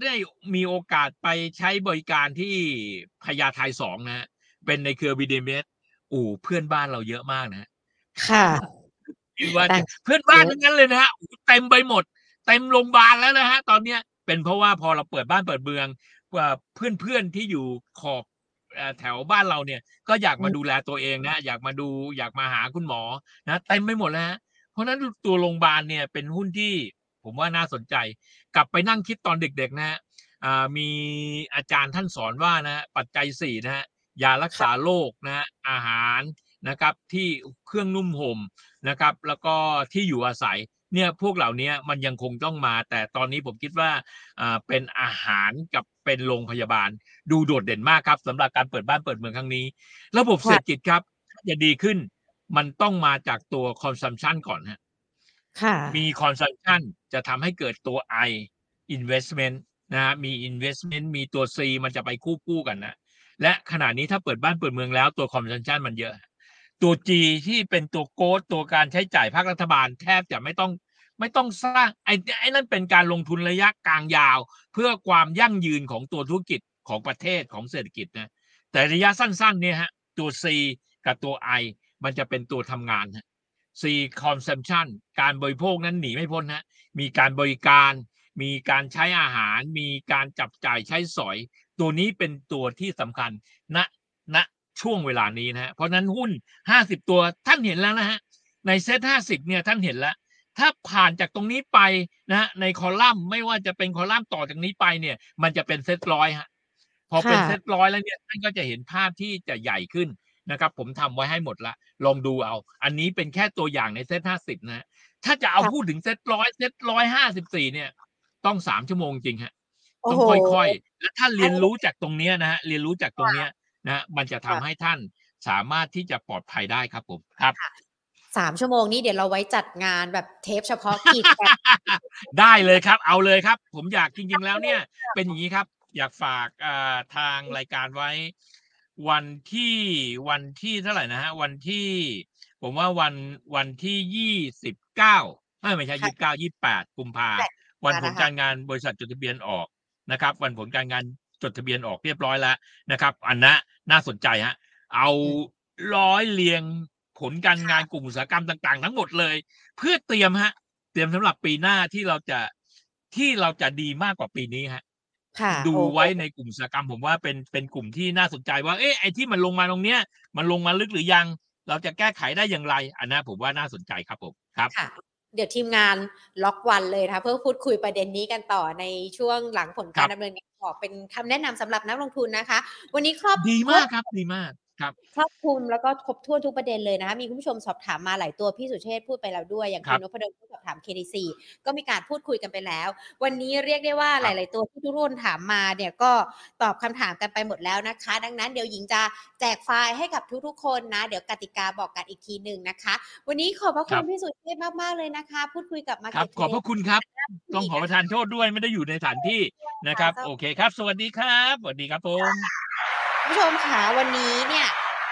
Speaker 2: ได้มีโอกาสไปใช้บริการที่พญาไทสองนะฮะเป็นในเครือ BDMS อู่เพื่อนบ้านเราเยอะมากนะฮะ
Speaker 1: ค่ะ
Speaker 2: คิดว่า
Speaker 1: แต่
Speaker 2: จะเพื่อนบ้านทั้งนั้นเลยนะฮะโอ้โหเต็มไปหมด เต็มโรงพยาบาลแล้วนะฮะ ตอนเนี้ยเป็นเพราะว่าพอเราเปิดบ้านเปิดเมืองว่าเพื่อนๆที่อยู่ขอบเอ่อ แถวบ้านเราเนี่ย ก็อยากมา
Speaker 1: อืม
Speaker 2: ดูแลตัวเองนะ อยากมาดูอยากมาหาคุณหมอนะเต็มไปหมดแล้วฮะเพราะฉะนั้นตัวโรงพยาบาลเนี่ยเป็นหุ้นที่ผมว่าน่าสนใจ กลับไปนั่งคิดตอนเด็ก ๆ นะฮะอ่ามีอาจารย์ท่านสอนว่านะฮะปัจจัยสี่นะฮะยารักษาโรคนะฮะอาหารนะครับที่เครื่องนุ่มห่มนะครับ แล้วก็ที่อยู่อาศัย เนี่ยพวกเหล่านี้มันยังคงต้องมา แต่ตอนนี้ผมคิดว่าอ่าเป็นอาหารกับเป็นโรงพยาบาล ดูโดดเด่นมากครับสำหรับการเปิดบ้านเปิดเมืองครั้งนี้ ระบบ
Speaker 1: ค่ะ
Speaker 2: เศรษฐกิจครับถ้าจะดีขึ้น มันต้องมาจากตัว consumption ก่อนฮะ
Speaker 1: ค่ะ
Speaker 2: มี consumption จะทำให้เกิดตัว I investment นะฮะมี investment มีตัว C มันจะไปคู่คู่กันนะและขณะนี้ถ้าเปิดบ้านเปิดเมืองแล้วตัว consumption มันเยอะ ตัว G ที่เป็นตัวโกดตัวการใช้จ่ายภาครัฐบาล แทบจะไม่ต้องไม่ต้องสร้างไอ้ไอ้นั่นเป็นการลงทุนระยะกลางยาว เพื่อความยั่งยืนของตัวธุรกิจของประเทศของเศรษฐกิจนะแต่ระยะสั้นๆเนี่ยฮะตัว C กับตัว I มันจะเป็นตัวทำงานฮะ C consumption การบริโภคนั้นหนีไม่พ้นฮะมีการบริการ มีการใช้อาหาร มีการจับจ่ายใช้สอย ตัวนี้เป็นตัวที่สำคัญณณ ช่วงเวลานี้นะฮะเพราะฉะนั้นหุ้น 50 ตัวท่านเห็นแล้วนะฮะในเซ็ต50เนี่ยท่านเห็นแล้ว ถ้าผ่านจากตรงนี้ไปนะฮะในคอลัมน์ไม่ว่าจะเป็นคอลัมน์ต่อจากนี้ไปเนี่ย มันจะเป็นเซ็ตร้อยฮะพอเป็น
Speaker 1: ค่ะ
Speaker 2: เซ็ตร้อยแล้วเนี่ยท่านก็จะเห็นภาพที่จะใหญ่ขึ้นนะครับ ผมทำไว้ให้หมดละ ลองดูเอา อันนี้เป็นแค่ตัวอย่างในเซ็ต50นะฮะถ้าจะเอา
Speaker 1: ค่ะ
Speaker 2: พูดถึงเซ็ตร้อยเซ็ตร้อยห้าสิบสี่เนี่ย ต้องสามชั่วโมงจริงฮะ
Speaker 1: โอ้
Speaker 2: ต้อง
Speaker 1: โห
Speaker 2: ค่อยๆ และถ้าเรียนรู้จากตรงเนี้ยนะฮะเรียนรู้จากตรงเนี้ย นะฮะมันจะทำ
Speaker 1: ค่ะ
Speaker 2: ให้ท่านสามารถที่จะปลอดภัยได้ครับผมครับ
Speaker 1: สามชั่วโมงนี้เดี๋ยวเราไว้จัดงานแบบเทปเฉพาะกิจกัน
Speaker 2: ได้เลยครับ เอาเลยครับ ผมอยากจริง ๆ แล้วเนี่ย เป็นอย่างนี้ครับ อยากฝากอ่าทางรายการไว้ วันที่วันที่เท่าไหร่นะฮะวันที่ ผมว่าวันวันที่ยี่สิบเก้าไม่ใช่
Speaker 1: ค่ะ
Speaker 2: ยี่สิบเก้ายี่แปดกุมภา
Speaker 1: แปด
Speaker 2: วันผล
Speaker 1: นะคะ
Speaker 2: การงานบริษัทจดทะเบียนออกนะครับ วันผลการงานจดทะเบียนออกเรียบร้อยแล้วนะครับ อันนะ น่าสนใจฮะ เอาร้อยเรียงผลการงานกลุ่มอุตสาหกรรมต่าง ๆ ทั้งหมดเลย เพื่อเตรียมฮะ เตรียมสำหรับปีหน้าที่เราจะที่เราจะดีมากกว่าปีนี้ฮะ
Speaker 1: ค่ะ
Speaker 2: ดู
Speaker 1: โอ้โห
Speaker 2: ไว้ในกลุ่มอุตสาหกรรมผมว่าเป็นเป็นกลุ่มที่น่าสนใจว่าเอ๊ะไอ้ที่มันลงมาตรงเนี้ย มันลงมาลึกหรือยัง เราจะแก้ไขได้อย่างไร อันนั้นผมว่าน่าสนใจครับผมครับ
Speaker 1: ค่ะ เดี๋ยวทีมงานล็อกวันเลยนะคะเพื่อพูดคุยประเด็นนี้กันต่อในช่วงหลังผลการดำเนินงานออกเป็นคำแนะนำสำหรับนักลงทุนนะคะ วันนี้ครอบ
Speaker 2: ดีมากครับดีมาก ครับ
Speaker 1: ครอบคลุมแล้วก็ครบถ้วนทุกประเด็นเลยนะคะมีคุณผู้ชมสอบถามมาหลายตัวพี่สุเชษฐ์พูดไปแล้วด้วย อย่าง
Speaker 2: ครั
Speaker 1: คุ
Speaker 2: บ
Speaker 1: ณนพดลผู้สอบถาม KDC ก็มีการพูดคุยกันไปแล้ว วันนี้เรียกได้ว่า
Speaker 2: ค
Speaker 1: ห
Speaker 2: รับ
Speaker 1: ลาย ๆ ตัวที่ทุกคนถามมาเนี่ยก็ตอบคำถามกันไปหมดแล้วนะคะ ดังนั้นเดี๋ยวหญิงจะแจกไฟล์ให้กับทุก ๆ คนนะ เดี๋ยวกติกาบอกกันอีกทีหนึ่งนะคะ วันนี้ขอบพระคุณพี่สุเชษฐ์มาก ๆ เลยนะคะ พูดคุยกับมา
Speaker 2: ครับขอบพระคุณครับ ต้องขอประทานโทษด้วยไม่ได้อยู่ในสถานที่นะครับ โอเคครับ สวัสดีครับสวัสดีครับผม
Speaker 1: คุณ ผู้ชมค่ะวันนี้เนี่ย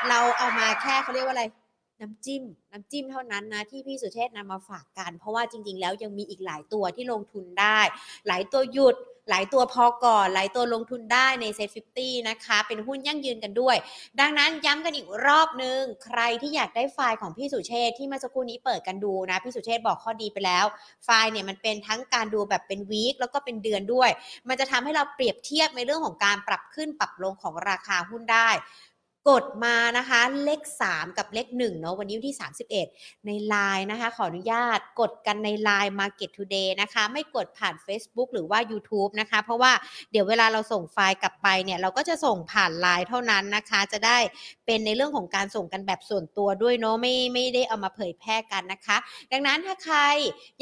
Speaker 1: เราเอามาแค่เขาเรียกว่าอะไร น้ำจิ้ม น้ำจิ้มเท่านั้นนะที่พี่สุเชษนำมาฝากกัน เพราะว่าจริง ๆ แล้วยังมีอีกหลายตัวที่ลงทุนได้ หลายตัวหยุด หลายตัวพอก่อน หลายตัวลงทุนได้ในเซ็ต50นะคะ เป็นหุ้นยั่งยืนกันด้วย ดังนั้นย้ำกันอีกรอบนึง ใครที่อยากได้ไฟล์ของพี่สุเชษที่เมื่อสักครู่นี้เปิดกันดูนะ พี่สุเชษบอกข้อดีไปแล้ว ไฟล์เนี่ยมันเป็นทั้งการดูแบบเป็นวีคแล้วก็เป็นเดือนด้วย มันจะทำให้เราเปรียบเทียบในเรื่องของการปรับขึ้นปรับลงของราคาหุ้นได้ กดมานะคะเลข 3 กับเลข1เนาะวันนี้วันที่ 31 ใน Line นะคะขออนุญาตกดกันใน Line Market Today นะคะ ไม่กดผ่าน Facebook หรือว่า YouTube นะคะ เพราะว่าเดี๋ยวเวลาเราส่งไฟล์กลับไปเนี่ยเราก็จะส่งผ่าน Line เท่านั้นนะคะ จะได้เป็นในเรื่องของการส่งกันแบบส่วนตัวด้วยเนาะไม่ไม่ได้เอามาเผยแพร่กันนะคะ ดังนั้นถ้าใคร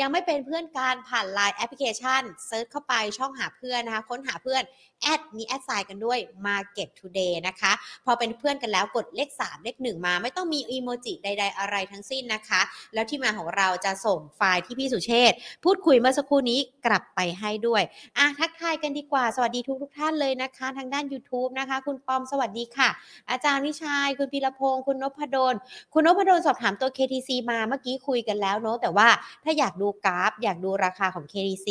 Speaker 1: ยังไม่เป็นเพื่อนกันผ่าน Line แอปพลิเคชัน search เข้าไปช่องหาเพื่อนนะคะค้นหาเพื่อน add มี at sign กันด้วย Market Today นะคะ พอเป็นเพื่อนกันแล้วกดเลข 3 เลข 1 มา ไม่ต้องมีอีโมจิใด ๆ อะไรทั้งสิ้นนะคะ แล้วทีมงานของเราจะส่งไฟล์ที่พี่สุเชษพูดคุยเมื่อสักครู่นี้กลับไปให้ด้วยอะทักทายกันดีกว่า สวัสดีทุกทุกท่านเลยนะคะ ทางด้าน YouTube นะคะ คุณปอมสวัสดีค่ะ อาจารย์วิชัยคุณพีรพงศ์คุณนพดลคุณนพดลสอบถามตัว KTC มาเมื่อกี้คุยกันแล้วเนอะแต่ว่าถ้าอยากดูกราฟ อยากดูราคาของ KTC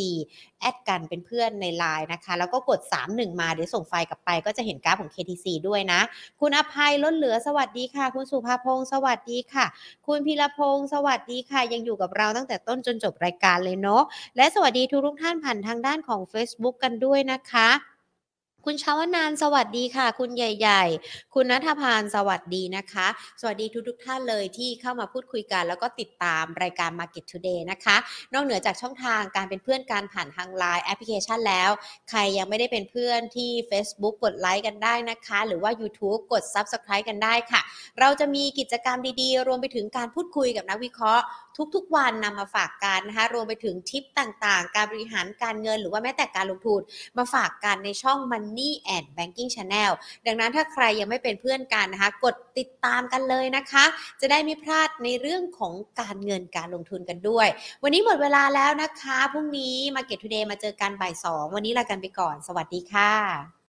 Speaker 1: แอดกันเป็นเพื่อนในไลน์นะคะ แล้วก็กด31มาเดี๋ยวส่งไฟล์กลับไปก็จะเห็นกราฟของ KTC ด้วยนะ คุณอภัยล้นเหลือสวัสดีค่ะ คุณสุภาพงศ์สวัสดีค่ะ คุณพีรพงศ์สวัสดีค่ะ ยังอยู่กับเราตั้งแต่ต้นจนจบรายการเลยเนาะและสวัสดีทุกทุกท่านผ่านทางด้านของ Facebook กันด้วยนะคะ คุณชาวนานสวัสดีค่ะ คุณใหญ่ ๆ คุณนัทพานสวัสดีนะคะ สวัสดีทุกๆท่านเลยที่เข้ามาพูดคุยกัน แล้วก็ติดตามรายการ Market Today นะคะ นอกเหนือจากช่องทางการเป็นเพื่อนกันผ่านทาง Line แอปพลิเคชันแล้ว ใครยังไม่ได้เป็นเพื่อนที่ Facebook กดไลค์กันได้นะคะ หรือว่า YouTube กด Subscribe กันได้ค่ะ เราจะมีกิจกรรมดีๆ รวมไปถึงการพูดคุยกับนักวิเคราะห์ ทุกๆ วันนำมาฝากกันนะคะรวมไปถึงทิปต่างๆ การบริหารการเงิน หรือว่าแม้แต่การลงทุนมาฝากกันในช่อง Money and Banking Channel ดังนั้นถ้าใครยังไม่เป็นเพื่อนกันนะคะ กดติดตามกันเลยนะคะ จะได้ไม่พลาดในเรื่องของการเงินการลงทุนกันด้วย วันนี้หมดเวลาแล้วนะคะพรุ่งนี้ Market Today มาเจอกันบ่ายสองวันนี้ลากันไปก่อน สวัสดีค่ะ